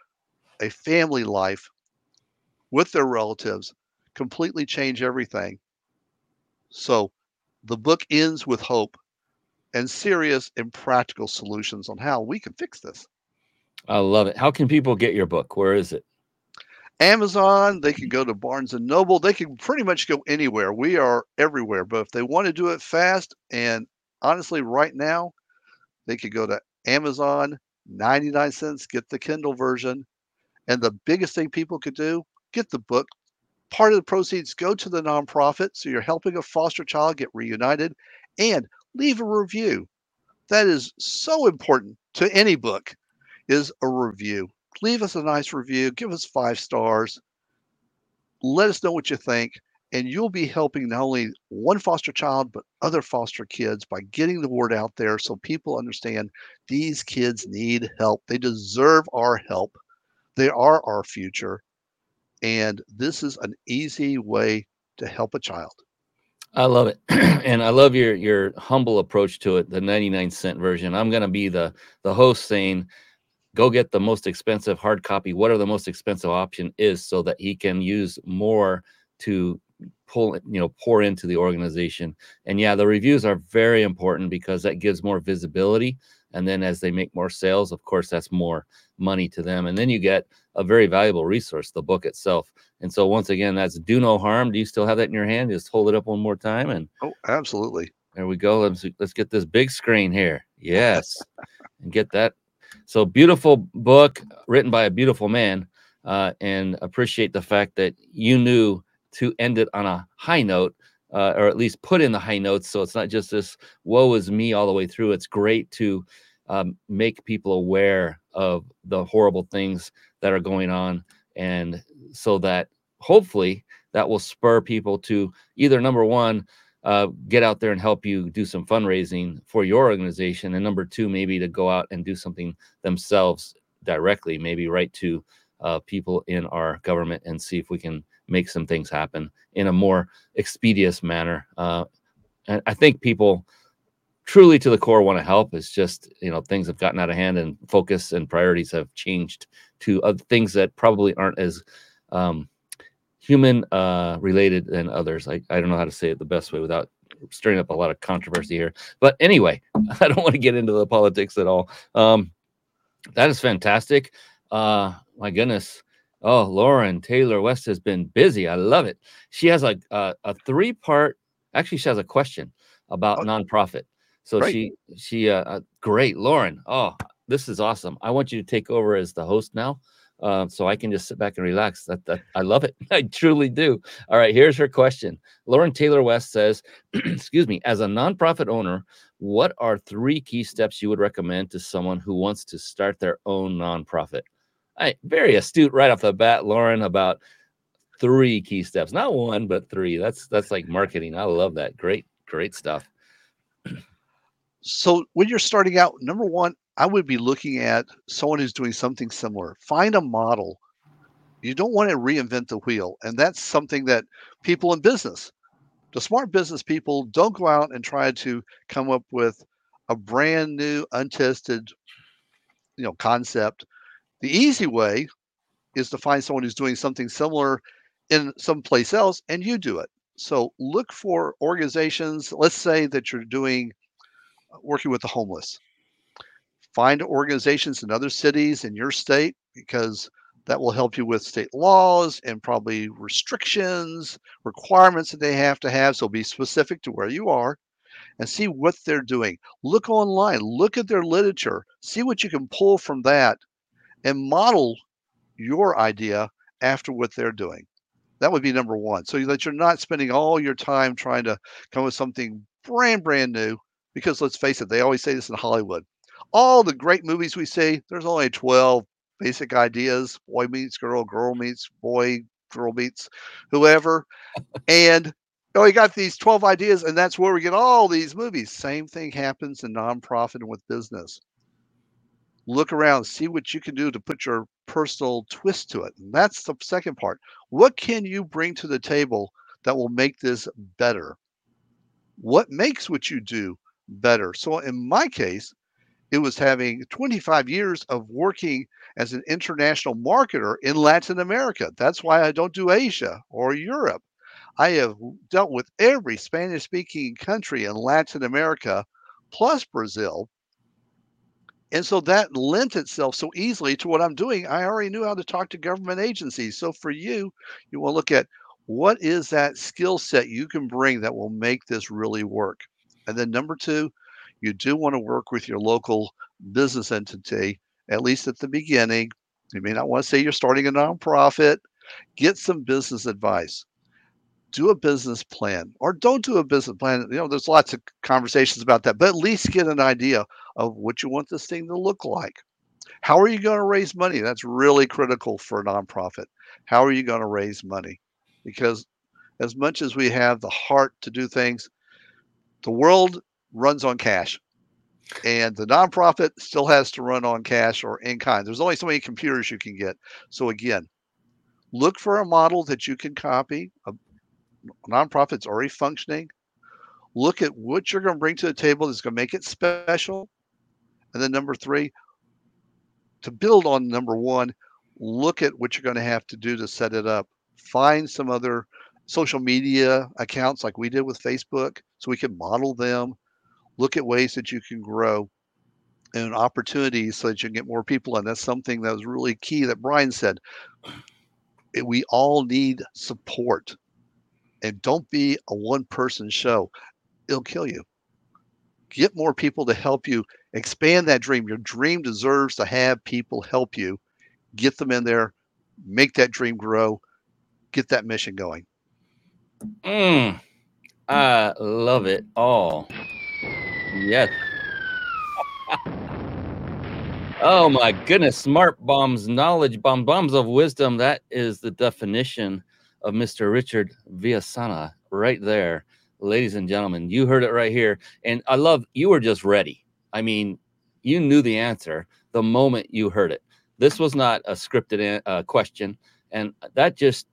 a family life with their relatives completely change everything so the book ends with hope and serious and practical solutions on how we can fix this. I love it. How can people get your book? Where is it? Amazon, they can go to Barnes and Noble, they can pretty much go anywhere. We are everywhere, but if they want to do it fast and honestly right now, they could go to Amazon, 99 cents, get the Kindle version. And the biggest thing people could do, get the book. Part of the proceeds go to the nonprofit. So you're helping a foster child get reunited and leave a review. That is so important to any book is a review. Leave us a nice review, give us five stars. Let us know what you think and you'll be helping not only one foster child but other foster kids by getting the word out there so people understand these kids need help. They deserve our help. They are our future. And this is an easy way to help a child. I love it, and I love your your humble approach to it. The ninety nine cent version. I'm gonna be the the host saying, go get the most expensive hard copy, whatever the most expensive option is, so that he can use more to pull you know pour into the organization. And yeah, the reviews are very important because that gives more visibility. And then as they make more sales, of course, that's more money to them. And then you get a very valuable resource, the book itself. And so once again, that's do no harm. Do you still have that in your hand? Just hold it up one more time and Oh, absolutely. there we go. Let's let's get this big screen here. Yes. and get that. So beautiful book written by a beautiful man. Uh, and appreciate the fact that you knew to end it on a high note, uh, or at least put in the high notes. So it's not just this woe is me all the way through. It's great to um, make people aware of the horrible things that are going on. And so that hopefully that will spur people to either number one, uh, get out there and help you do some fundraising for your organization. And number two, maybe to go out and do something themselves directly, maybe write to uh, people in our government and see if we can make some things happen in a more expeditious manner. Uh, and I think people truly to the core want to help. It's just, you know, things have gotten out of hand and focus and priorities have changed to other things that probably aren't as um, human uh, related than others. I, I don't know how to say it the best way without stirring up a lot of controversy here. But anyway, I don't want to get into the politics at all. Um, that is fantastic. Uh, my goodness. Oh, Lauren Taylor West has been busy. I love it. She has a a, a three part. Actually, she has a question about Oh. nonprofit. So Great. she she uh, uh, great, Lauren. Oh, this is awesome. I want you to take over as the host now, uh, so I can just sit back and relax. That that I love it. I truly do. All right, here's her question. Lauren Taylor West says, "Excuse me, as a nonprofit owner, what are three key steps you would recommend to someone who wants to start their own nonprofit?" I very astute right off the bat, Lauren, about three key steps, not one, but three. That's that's like marketing. I love that. Great, great stuff. So when you're starting out, number one, I would be looking at someone who's doing something similar. Find a model. You don't want to reinvent the wheel. And that's something that people in business, the smart business people, don't go out and try to come up with a brand new, untested, you know, concept. The easy way is to find someone who's doing something similar in someplace else and you do it. So look for organizations. Let's say that you're doing uh, working with the homeless. Find organizations in other cities in your state because that will help you with state laws and probably restrictions, requirements that they have to have. So be specific to where you are and see what they're doing. Look online, look at their literature, see what you can pull from that and model your idea after what they're doing. That would be number one. So that you're not spending all your time trying to come with something brand, brand new because let's face it, they always say this in Hollywood. All the great movies we see, there's only 12 basic ideas boy meets girl, girl meets boy, girl meets whoever. and oh, you got these 12 ideas, and that's where we get all these movies. Same thing happens in nonprofit and with business. Look around, see what you can do to put your personal twist to it. And that's the second part. What can you bring to the table that will make this better? What makes what you do better. So in my case, it was having 25 years of working as an international marketer in Latin America. That's why I don't do Asia or Europe. I have dealt with every Spanish speaking country in Latin America plus Brazil. And so that lent itself so easily to what I'm doing. I already knew how to talk to government agencies. So for you, you want to look at what is that skill set you can bring that will make this really work. And then number two, you do want to work with your local business entity, at least at the beginning. You may not want to say you're starting a nonprofit. Get some business advice. Do a business plan or don't do a business plan. You know, there's lots of conversations about that, but at least get an idea of what you want this thing to look like. How are you going to raise money? That's really critical for a nonprofit. How are you going to raise money? Because as much as we have the heart to do things, the world runs on cash and the nonprofit still has to run on cash or in kind. There's only so many computers you can get. So again, look for a model that you can copy. A nonprofit's already functioning. Look at what you're going to bring to the table that's going to make it special. And then number three, to build on number one, look at what you're going to have to do to set it up. Find some other social media accounts like we did with Facebook so we can model them. Look at ways that you can grow and opportunities so that you can get more people and that's something that was really key that brian said. We all need support. And don't be a one person show. It'll kill you. Get more people to help you expand that dream your dream deserves to have people help you get them in there make that dream grow get that mission going Mm, I love it all. Yes. oh my goodness. Smart bombs, knowledge bomb, bombs of wisdom. That is the definition of Mr. Richard Villasana right there. Ladies and gentlemen, you heard it right here. And I love you were just ready. I mean, you knew the answer the moment you heard it. This was not a scripted uh, question. And that just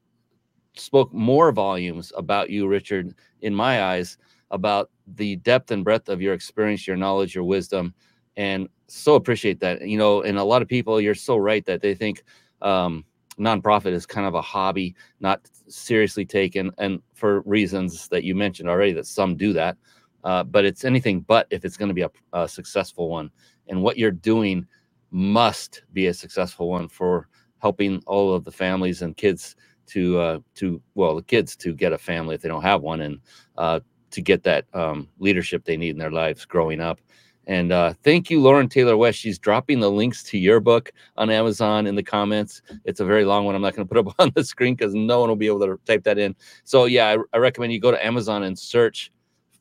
spoke more volumes about you, Richard, in my eyes. about the depth and breadth of your experience, your knowledge, your wisdom, and so appreciate that. You know, and a lot of people, you're so right that they think um, nonprofit is kind of a hobby, not seriously taken, and for reasons that you mentioned already, that some do that. Uh, but it's anything but if it's going to be a, a successful one. And what you're doing must be a successful one for helping all of the families and kids to uh, to well the kids to get a family if they don't have one and uh, to get that um, leadership they need in their lives growing up and uh, thank you, Lauren Taylor West. She's dropping the links to your book on Amazon in the comments. It's a very long one. I'm not going to put up on the screen because no one will be able to type that in. So, yeah, I, I recommend you go to Amazon and search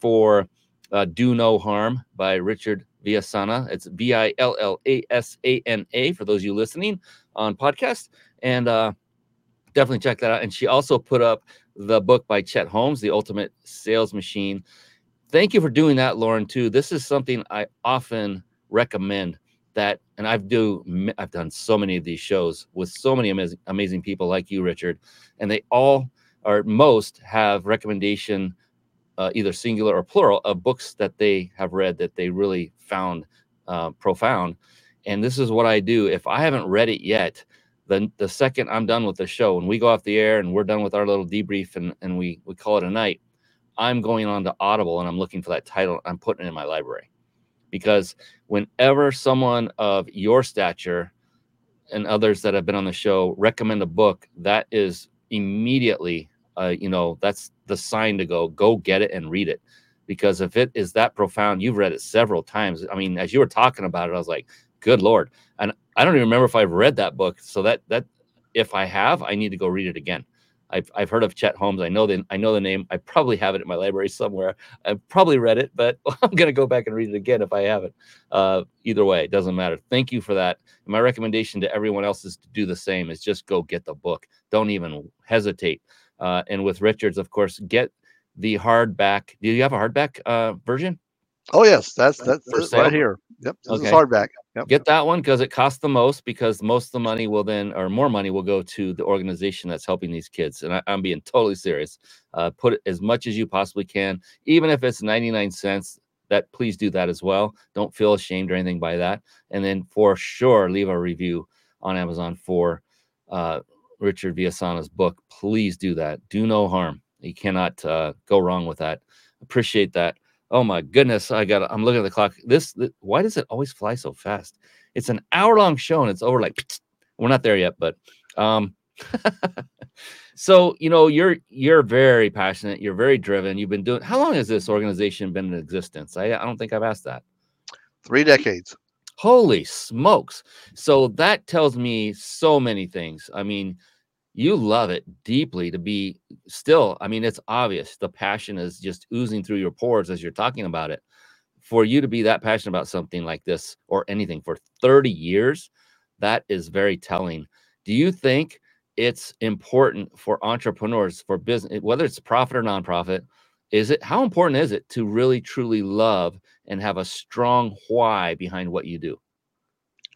for uh, Do No Harm by Richard Villasana. It's V I L L A S A N A for those of you listening on podcast. And uh, definitely check that out. And she also put up the book by Chet Holmes, The Ultimate Sales Machine thank you for doing that, Lauren. Too. This is something I often recommend that, and I've do I've done so many of these shows with so many amazing amazing people like you, Richard, and they all or most have recommendation, uh, either singular or plural, of books that they have read that they really found uh, profound. And this is what I do. If I haven't read it yet, then the second I'm done with the show, and we go off the air and we're done with our little debrief and, and we we call it a night, I'm going on to Audible and I'm looking for that title. I'm putting it in my library because whenever someone of your stature and others that have been on the show recommend a book, that is immediately, uh, you know, that's the sign to go, go get it and read it. Because if it is that profound, you've read it several times. I mean, as you were talking about it, I was like, good Lord. And I don't even remember if I've read that book. So that, that, if I have, I need to go read it again I've, I've heard of Chet Holmes. I know the I know the name. I probably have it in my library somewhere. I've probably read it, but I'm gonna go back and read it again if I haven't. Uh, either way, it doesn't matter. Thank you for that. My recommendation to everyone else is to do the same. Is just go get the book. Don't even hesitate. Uh, and with Richards, of course, get the hardback. Do you have a hardback uh, version? Oh yes, that's that's, that's right here. Yep, this okay. is hardback. Yep. Get that one because it costs the most because most of the money will then or more money will go to the organization that's helping these kids. And I, am being totally serious. Uh, put as much as you possibly can, even if it's 99 cents. That please do that as well. Don't feel ashamed or anything by that. And then for sure, leave a review on Amazon for uh, Richard Villasana's book. Please do that. Do no harm. You cannot uh, go wrong with that. Appreciate that. Oh my goodness, I got. I'm looking at the clock. This, this, why does it always fly so fast? It's an hour long show and it's over like we're not there yet, but um so you know you're you're very passionate, you're very driven. You've been doing how long has this organization been in existence? I, I don't think I've asked that. Three decades. Holy smokes. So that tells me so many things. I mean, you love it deeply to be still i mean it's obvious the passion is just oozing through your pores as you're talking about it. For you to be that passionate about something like this or anything for 30 years that is very telling. Do you think it's important for entrepreneurs for business eh, whether it's profit or nonprofit is it how important is it to really truly love and have a strong why behind what you do?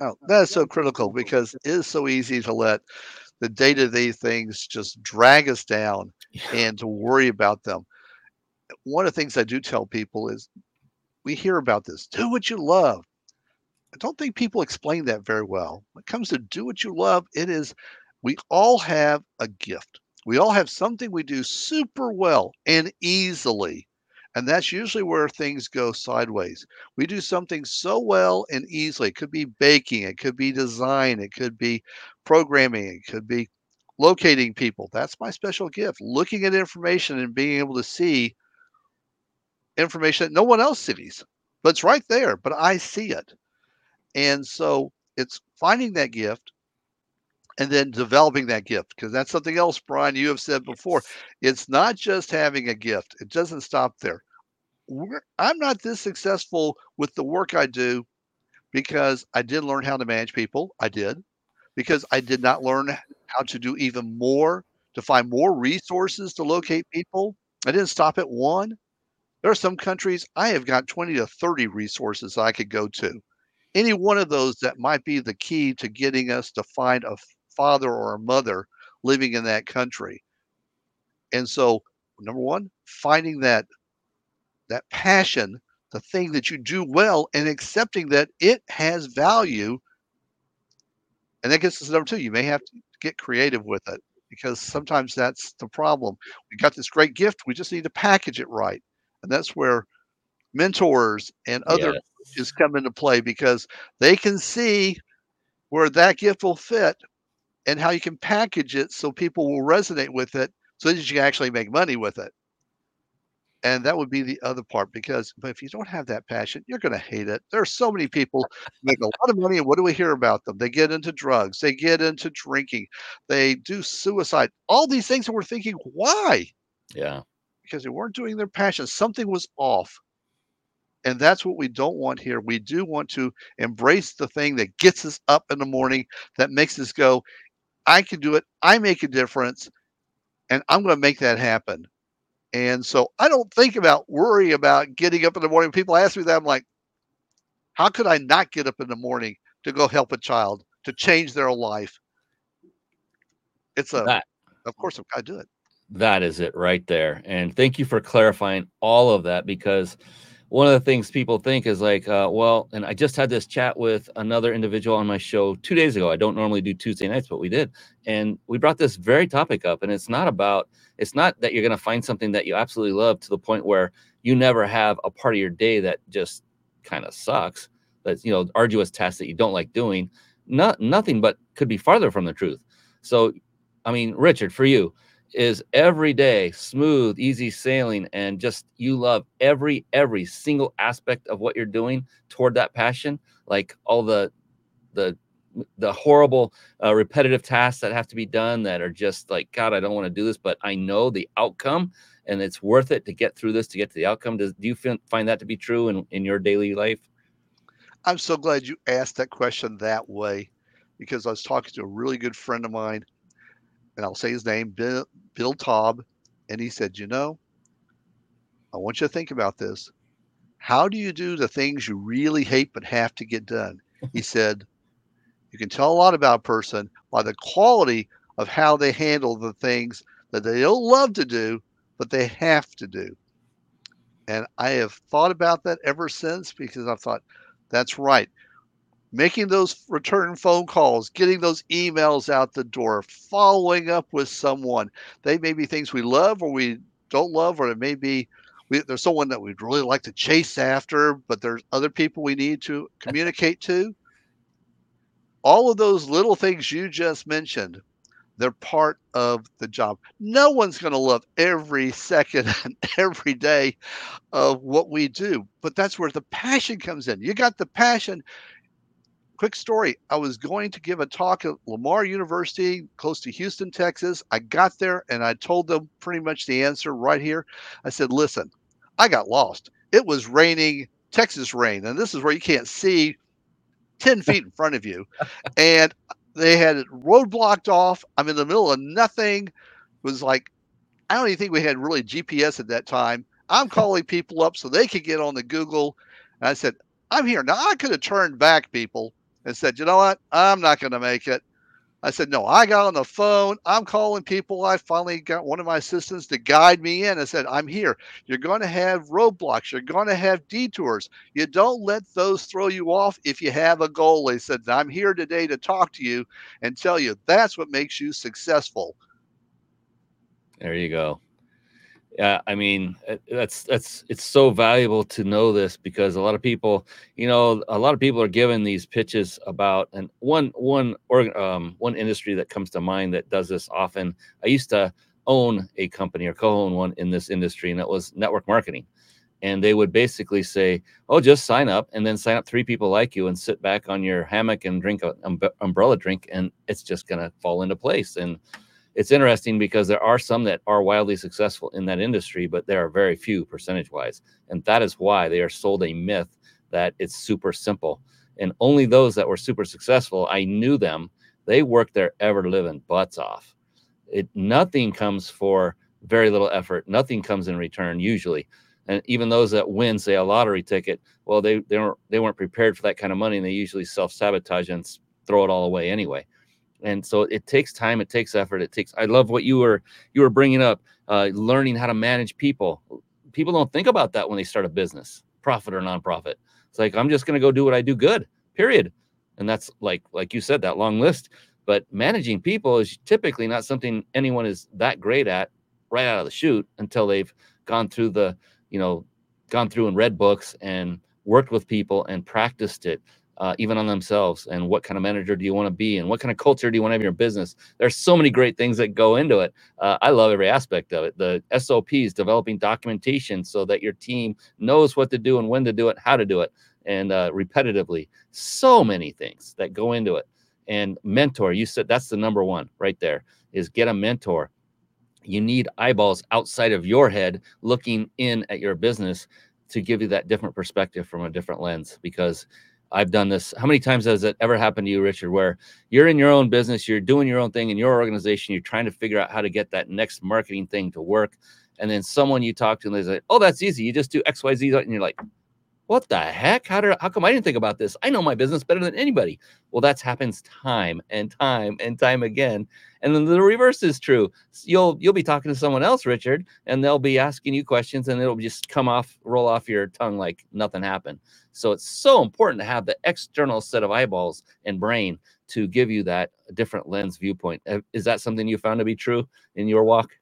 Oh, oh that is so critical because it is so easy to let the day to day things just drag us down yeah. and to worry about them. One of the things I do tell people is we hear about this do what you love. I don't think people explain that very well. When it comes to do what you love, it is we all have a gift. We all have something we do super well and easily. And that's usually where things go sideways. We do something so well and easily. It could be baking, it could be design, it could be programming, it could be locating people. That's my special gift. Looking at information and being able to see information that no one else sees, but it's right there, but I see it. And so it's finding that gift and then developing that gift because that's something else brian you have said before. It's not just having a gift it doesn't stop there. We're, i'm not this successful with the work i do because i did learn how to manage people i did because i did not learn how to do even more to find more resources to locate people. I didn't stop at one. There are some countries i have got 20 to 30 resources i could go to. Any one of those that might be the key to getting us to find a father or a mother living in that country. And so, number one, finding that that passion, the thing that you do well, and accepting that it has value. And that gets us to number two. You may have to get creative with it because sometimes that's the problem. We got this great gift, we just need to package it right. And that's where mentors and other Yes. coaches come into play because they can see where that gift will fit and how you can package it so people will resonate with it so that you can actually make money with it. And that would be the other part because but if you don't have that passion, you're going to hate it. There are so many people make a lot of money and what do we hear about them? They get into drugs, they get into drinking, they do suicide. All these things that we're thinking, why? Yeah. Because they weren't doing their passion. Something was off. And that's what we don't want here. We do want to embrace the thing that gets us up in the morning, that makes us go, I can do it. I make a difference. And I'm going to make that happen. And so I don't think about worry about getting up in the morning. People ask me that. I'm like, how could I not get up in the morning to go help a child, to change their life? It's a, That of course, I've got to do it. That is it right there. And thank you for clarifying all of that because one of the things people think is like, uh, well, and I just had this chat with another individual on my show two days ago. I don't normally do Tuesday nights, but we did. And we brought this very topic up. And it's not about, it's not that you're going to find something that you absolutely love to the point where you never have a part of your day that just kind of sucks. That's, you know, arduous tasks that you don't like doing. Not, nothing but could be farther from the truth. So, I mean, Richard, for you, is every day smooth, easy sailing, and just you love every every single aspect of what you're doing toward that passion, like all the the the horrible uh, repetitive tasks that have to be done that are just like God, I don't want to do this, but I know the outcome and it's worth it to get through this to get to the outcome. Does do you fin- find that to be true in in your daily life? I'm so glad you asked that question that way because I was talking to a really good friend of mine, and I'll say his name, Bill Taub, and he said, You know, I want you to think about this. How do you do the things you really hate but have to get done? He said, You can tell a lot about a person by the quality of how they handle the things that they don't love to do, but they have to do. And I have thought about that ever since because I've thought, that's right. Making those return phone calls, getting those emails out the door, following up with someone. They may be things we love or we don't love, or it may be we, there's someone that we'd really like to chase after, but there's other people we need to communicate to. All of those little things you just mentioned, they're part of the job. No one's going to love every second and every day of what we do, but that's where the passion comes in. You got the passion. Quick story I was going to give a talk at Lamar University, close to Houston, Texas. I got there and I told them pretty much the answer right here. I said, Listen, I got lost. It was raining, Texas rain, and this is where you can't see 10 feet in front of you. And they had it road blocked off. I'm in the middle of nothing. It was like, I don't even think we had really GPS at that time. I'm calling people up so they could get on the Google. And I said, I'm here. Now, I could have turned back people and said, you know what? I'm not going to make it. I said, no, I got on the phone. I'm calling people. I finally got one of my assistants to guide me in. I said, I'm here. You're going to have roadblocks. You're going to have detours. You don't let those throw you off if you have a goal. They said, I'm here today to talk to you and tell you that's what makes you successful. There you go. Yeah, I mean uh, that's that's it's so valuable to know this because a lot of people, you know, a lot of people are given these pitches about and one one or um, one industry that comes to mind that does this often. I used to own a company or co-own one in this industry, and that was network marketing. And they would basically say, "Oh, just sign up, and then sign up three people like you, and sit back on your hammock and drink an umbrella drink, and it's just gonna fall into place." And it's interesting because there are some that are wildly successful in that industry, but there are very few percentage wise. And that is why they are sold a myth that it's super simple. And only those that were super successful, I knew them, they worked their ever living butts off. It nothing comes for very little effort, nothing comes in return usually. And even those that win, say a lottery ticket, well, they they weren't they weren't prepared for that kind of money, and they usually self sabotage and throw it all away anyway and so it takes time it takes effort it takes i love what you were you were bringing up uh, learning how to manage people people don't think about that when they start a business, profit or nonprofit. It's like I'm just going to go do what I do good. Period. And that's like like you said that long list. But managing people is typically not something anyone is that great at right out of the chute until they've gone through the, you know, gone through and read books and worked with people and practiced it uh, even on themselves and what kind of manager do you want to be and what kind of culture do you want to have in your business? There's so many great things that go into it. Uh, i love every aspect of it. The sops developing documentation so that your team knows what to do and when to do it how to do it and uh, repetitively. So many things that go into it. And mentor you said that's the number one right there is get a mentor. You need eyeballs outside of your head looking in at your business to give you that different perspective from a different lens because I've done this. How many times has it ever happened to you, Richard, where you're in your own business, you're doing your own thing in your organization, you're trying to figure out how to get that next marketing thing to work. And then someone you talk to and they say, Oh, that's easy. You just do XYZ. And you're like, what the heck? How did how come I didn't think about this? I know my business better than anybody. Well, that happens time and time and time again. And then the reverse is true. You'll you'll be talking to someone else, Richard, and they'll be asking you questions and it'll just come off, roll off your tongue like nothing happened. So it's so important to have the external set of eyeballs and brain to give you that different lens viewpoint. Is that something you found to be true in your walk?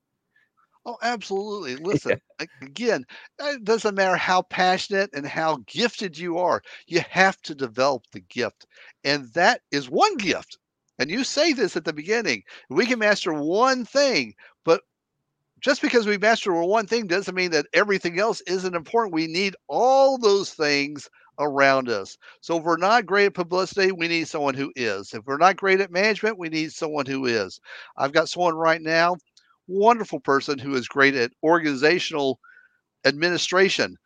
Oh, absolutely. Listen, yeah. again, eh, it doesn't matter how passionate and how gifted you are, you have to develop the gift. And that is one gift. And you say this at the beginning we can master one thing, but just because we master one thing doesn't mean that everything else isn't important. We need all those things around us. So if we're not great at publicity, we need someone who is. If we're not great at management, we need someone who is. I've got someone right now wonderful person who is great at organizational administration.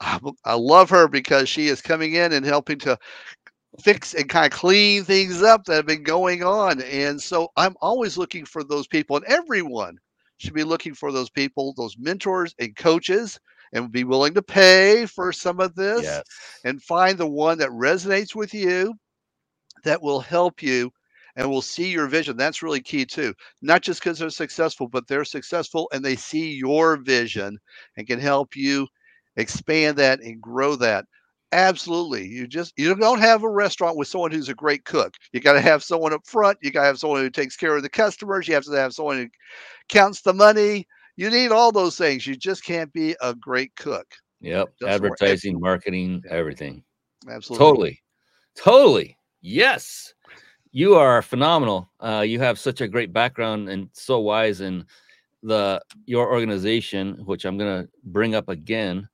I, love her because she is coming in and helping to fix and kind of clean things up that have been going on. And so I'm always looking for those people, and everyone should be looking for those people, those mentors and coaches, and be willing to pay for some of this yes. and find the one that resonates with you that will help you and will see your vision. That's really key too. Not just because they're successful, but they're successful and they see your vision and can help you expand that and grow that. Absolutely. You just you don't have a restaurant with someone who's a great cook. You got to have someone up front. You got to have someone who takes care of the customers. You have to have someone who counts the money. You need all those things. You just can't be a great cook. Yep. Advertising, marketing, everything. Absolutely. Totally. Totally. Yes you are phenomenal. Uh, you have such a great background and so wise in the your organization, which I'm going to bring up again,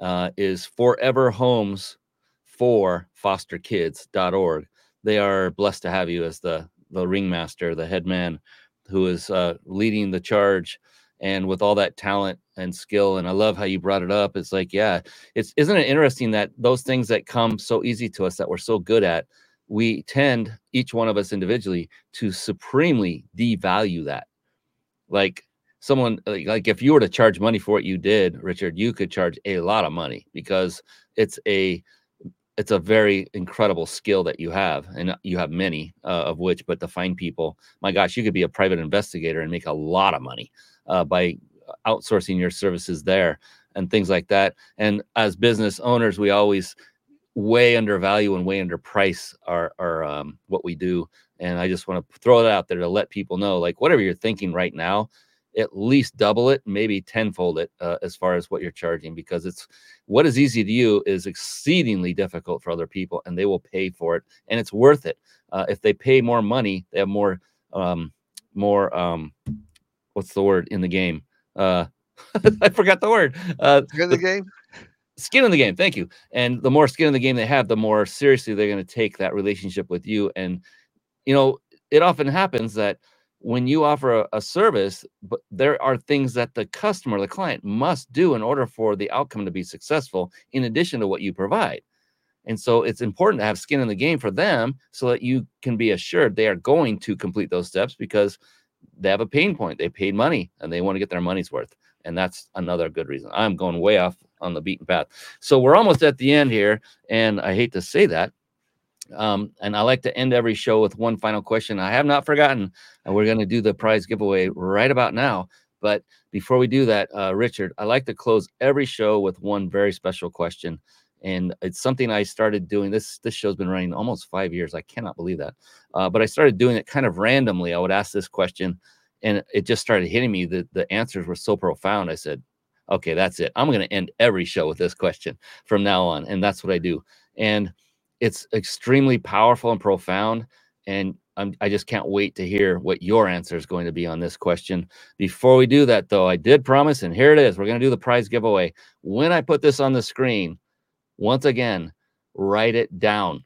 uh, is Forever Homes for Foster Kids.org. They are blessed to have you as the the ringmaster, the head man, who is uh, leading the charge and with all that talent and skill and i love how you brought it up it's like yeah it's isn't it interesting that those things that come so easy to us that we're so good at we tend each one of us individually to supremely devalue that. Like someone like if you were to charge money for what you did richard you could charge a lot of money because it's a it's a very incredible skill that you have and you have many uh, of which but to find people my gosh you could be a private investigator and make a lot of money uh, by outsourcing your services there and things like that. And as business owners we always way undervalue and way underprice our our um, what we do. And I just want to throw it out there to let people know, like whatever you're thinking right now, at least double it, maybe tenfold it uh, as far as what you're charging, because it's what is easy to you is exceedingly difficult for other people, and they will pay for it, and it's worth it. Uh, if they pay more money, they have more um, more um, what's the word in the game? Uh, I forgot the word. Uh, in the game skin in the game. Thank you. And the more skin in the game they have, the more seriously they're going to take that relationship with you. And you know, it often happens that when you offer a, a, service, but there are things that the customer, the client, must do in order for the outcome to be successful, in addition to what you provide. And so it's important to have skin in the game for them so that you can be assured they are going to complete those steps because they have a pain point. They paid money and they want to get their money's worth. And that's another good reason. I'm going way off on the beaten path. So we're almost at the end here, and I hate to say that. Um, and I like to end every show with one final question. I have not forgotten, and we're going to do the prize giveaway right about now. But before we do that, uh, Richard, I like to close every show with one very special question. And it's something I started doing. This this show's been running almost five years. I cannot believe that. Uh, but I started doing it kind of randomly. I would ask this question, and it just started hitting me that the answers were so profound. I said, "Okay, that's it. I'm going to end every show with this question from now on." And that's what I do. And it's extremely powerful and profound. And I'm, I just can't wait to hear what your answer is going to be on this question. Before we do that, though, I did promise, and here it is. We're going to do the prize giveaway. When I put this on the screen, once again, write it down.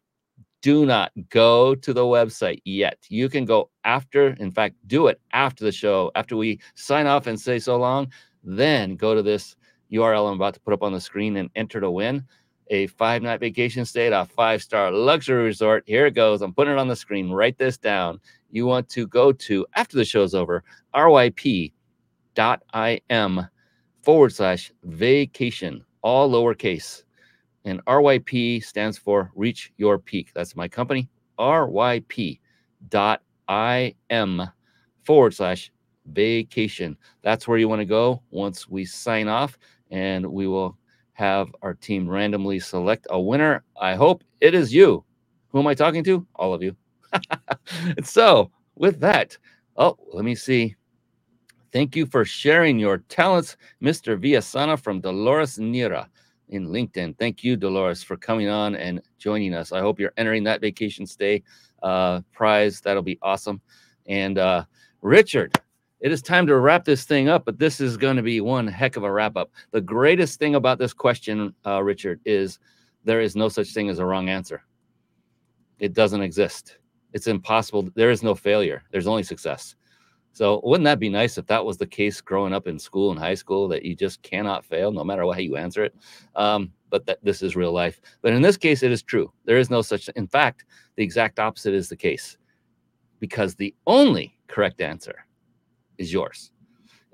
Do not go to the website yet. You can go after, in fact, do it after the show, after we sign off and say so long. Then go to this URL I'm about to put up on the screen and enter to win a five night vacation stay at a five star luxury resort. Here it goes. I'm putting it on the screen. Write this down. You want to go to, after the show's over, ryp.im forward slash vacation, all lowercase. And RYP stands for Reach Your Peak. That's my company, ryp.im forward slash vacation. That's where you want to go once we sign off, and we will have our team randomly select a winner. I hope it is you. Who am I talking to? All of you. so, with that, oh, let me see. Thank you for sharing your talents, Mr. Villasana from Dolores Nira in LinkedIn. Thank you, Dolores, for coming on and joining us. I hope you're entering that vacation stay uh, prize. That'll be awesome. And uh, Richard, it is time to wrap this thing up, but this is going to be one heck of a wrap up. The greatest thing about this question, uh, Richard, is there is no such thing as a wrong answer. It doesn't exist. It's impossible. There is no failure. There's only success. So wouldn't that be nice if that was the case growing up in school and high school that you just cannot fail no matter how you answer it? Um, but that this is real life. But in this case, it is true. There is no such. In fact, the exact opposite is the case, because the only correct answer is yours.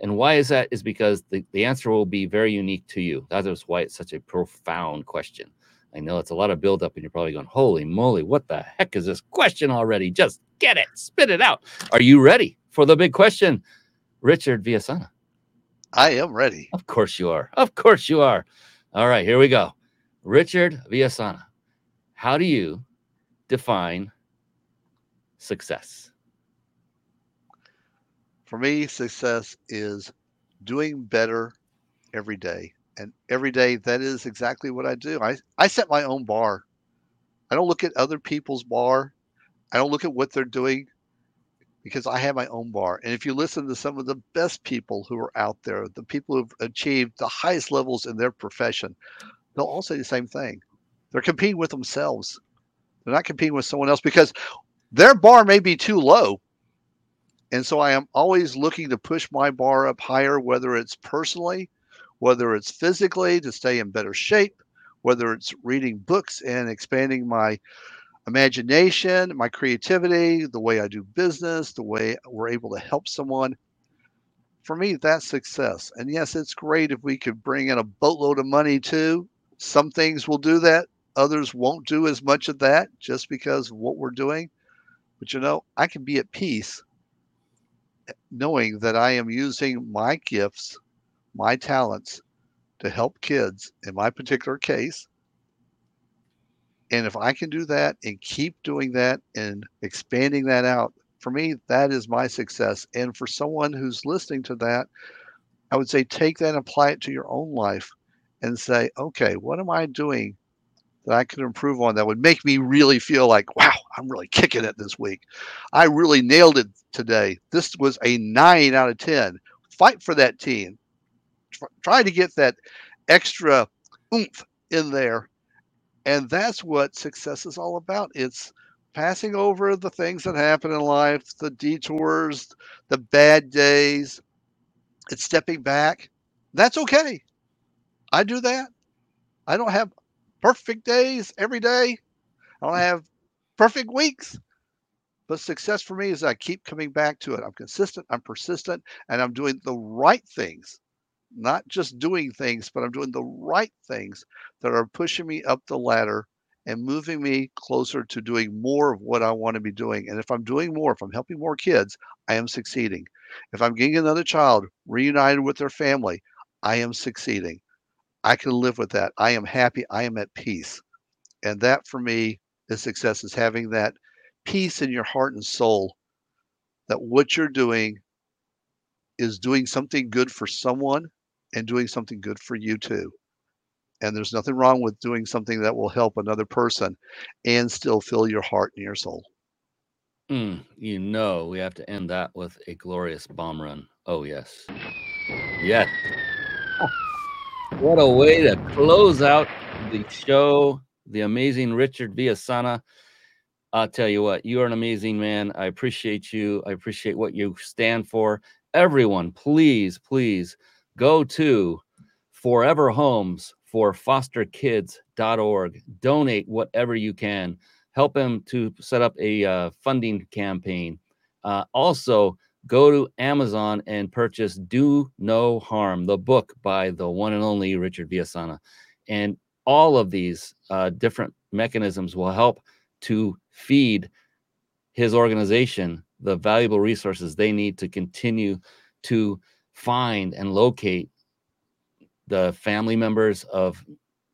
And why is that? Is because the, the answer will be very unique to you. That is why it's such a profound question. I know it's a lot of buildup, and you're probably going, Holy moly, what the heck is this question already? Just get it, spit it out. Are you ready for the big question? Richard Villasana. I am ready. Of course you are. Of course you are. All right, here we go. Richard Villasana, how do you define success? For me, success is doing better every day. And every day, that is exactly what I do. I, I set my own bar. I don't look at other people's bar. I don't look at what they're doing because I have my own bar. And if you listen to some of the best people who are out there, the people who've achieved the highest levels in their profession, they'll all say the same thing. They're competing with themselves. They're not competing with someone else because their bar may be too low, and so I am always looking to push my bar up higher, whether it's personally, whether it's physically to stay in better shape, whether it's reading books and expanding my imagination, my creativity, the way I do business, the way we're able to help someone. For me, that's success. And yes, it's great if we could bring in a boatload of money too. Some things will do that, others won't do as much of that just because of what we're doing. But you know, I can be at peace knowing that I am using my gifts, my talents to help kids in my particular case. And if I can do that and keep doing that and expanding that out, for me, that is my success. And for someone who's listening to that, I would say take that and apply it to your own life and say, okay, what am I doing that I could improve on that would make me really feel like, wow, I'm really kicking it this week. I really nailed it today. This was a nine out of 10. Fight for that team. Try to get that extra oomph in there. And that's what success is all about. It's passing over the things that happen in life, the detours, the bad days. It's stepping back. That's okay. I do that. I don't have perfect days every day. I don't have perfect weeks. But success for me is I keep coming back to it. I'm consistent, I'm persistent, and I'm doing the right things. Not just doing things, but I'm doing the right things that are pushing me up the ladder and moving me closer to doing more of what I want to be doing. And if I'm doing more, if I'm helping more kids, I am succeeding. If I'm getting another child reunited with their family, I am succeeding. I can live with that. I am happy. I am at peace. And that for me is success is having that peace in your heart and soul that what you're doing is doing something good for someone and doing something good for you too. And there's nothing wrong with doing something that will help another person and still fill your heart and your soul. Mm, you know, we have to end that with a glorious bomb run. Oh, yes. Yes. What a way to close out the show. The amazing Richard Villasana. I'll tell you what, you are an amazing man. I appreciate you. I appreciate what you stand for. Everyone, please, please go to Forever Homes for fosterkids.org. Donate whatever you can. Help him to set up a uh, funding campaign. Uh, also, go to Amazon and purchase Do No Harm, the book by the one and only Richard Villasana. And all of these uh, different mechanisms will help to feed his organization the valuable resources they need to continue to find and locate the family members of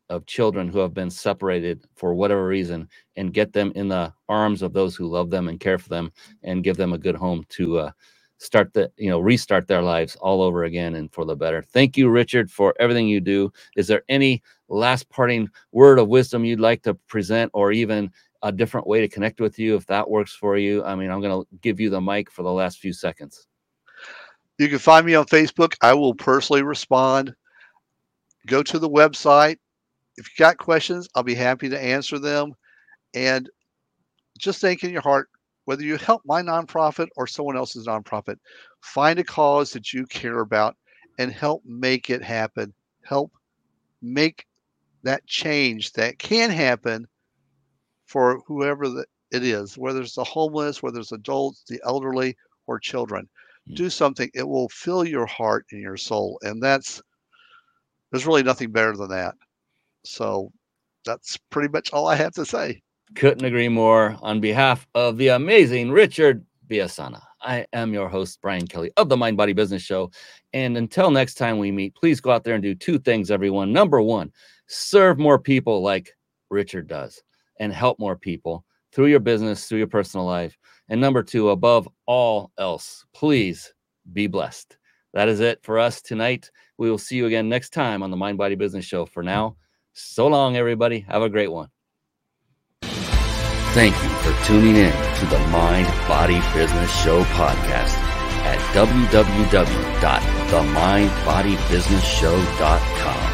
of children who have been separated for whatever reason and get them in the arms of those who love them and care for them and give them a good home to uh, start the you know restart their lives all over again and for the better. Thank you richard for everything you do. Is there any last parting word of wisdom you'd like to present or even a different way to connect with you if that works for you? I mean i'm going to give you the mic for the last few seconds. You can find me on facebook. I will personally respond. Go to the website. If you got questions i'll be happy to answer them. And just think in your heart whether you help my nonprofit or someone else's nonprofit, find a cause that you care about and help make it happen. Help make that change that can happen for whoever it is, whether it's the homeless, whether it's adults, the elderly, or children. Mm. Do something, it will fill your heart and your soul. And that's, there's really nothing better than that. So that's pretty much all I have to say. Couldn't agree more. On behalf of the amazing Richard Villasana, I am your host, Brian Kelly of the Mind Body Business Show. And until next time we meet, please go out there and do two things, everyone. Number one, serve more people like Richard does and help more people through your business, through your personal life. And number two, above all else, please be blessed. That is it for us tonight. We will see you again next time on the Mind Body Business Show. For now, so long, everybody. Have a great one. Thank you for tuning in to the Mind Body Business Show podcast at www.themindbodybusinessshow.com.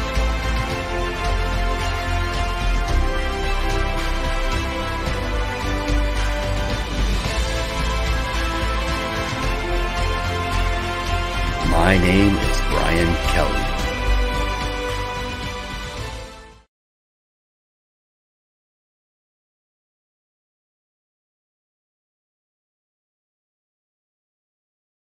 My name is Brian Kelly.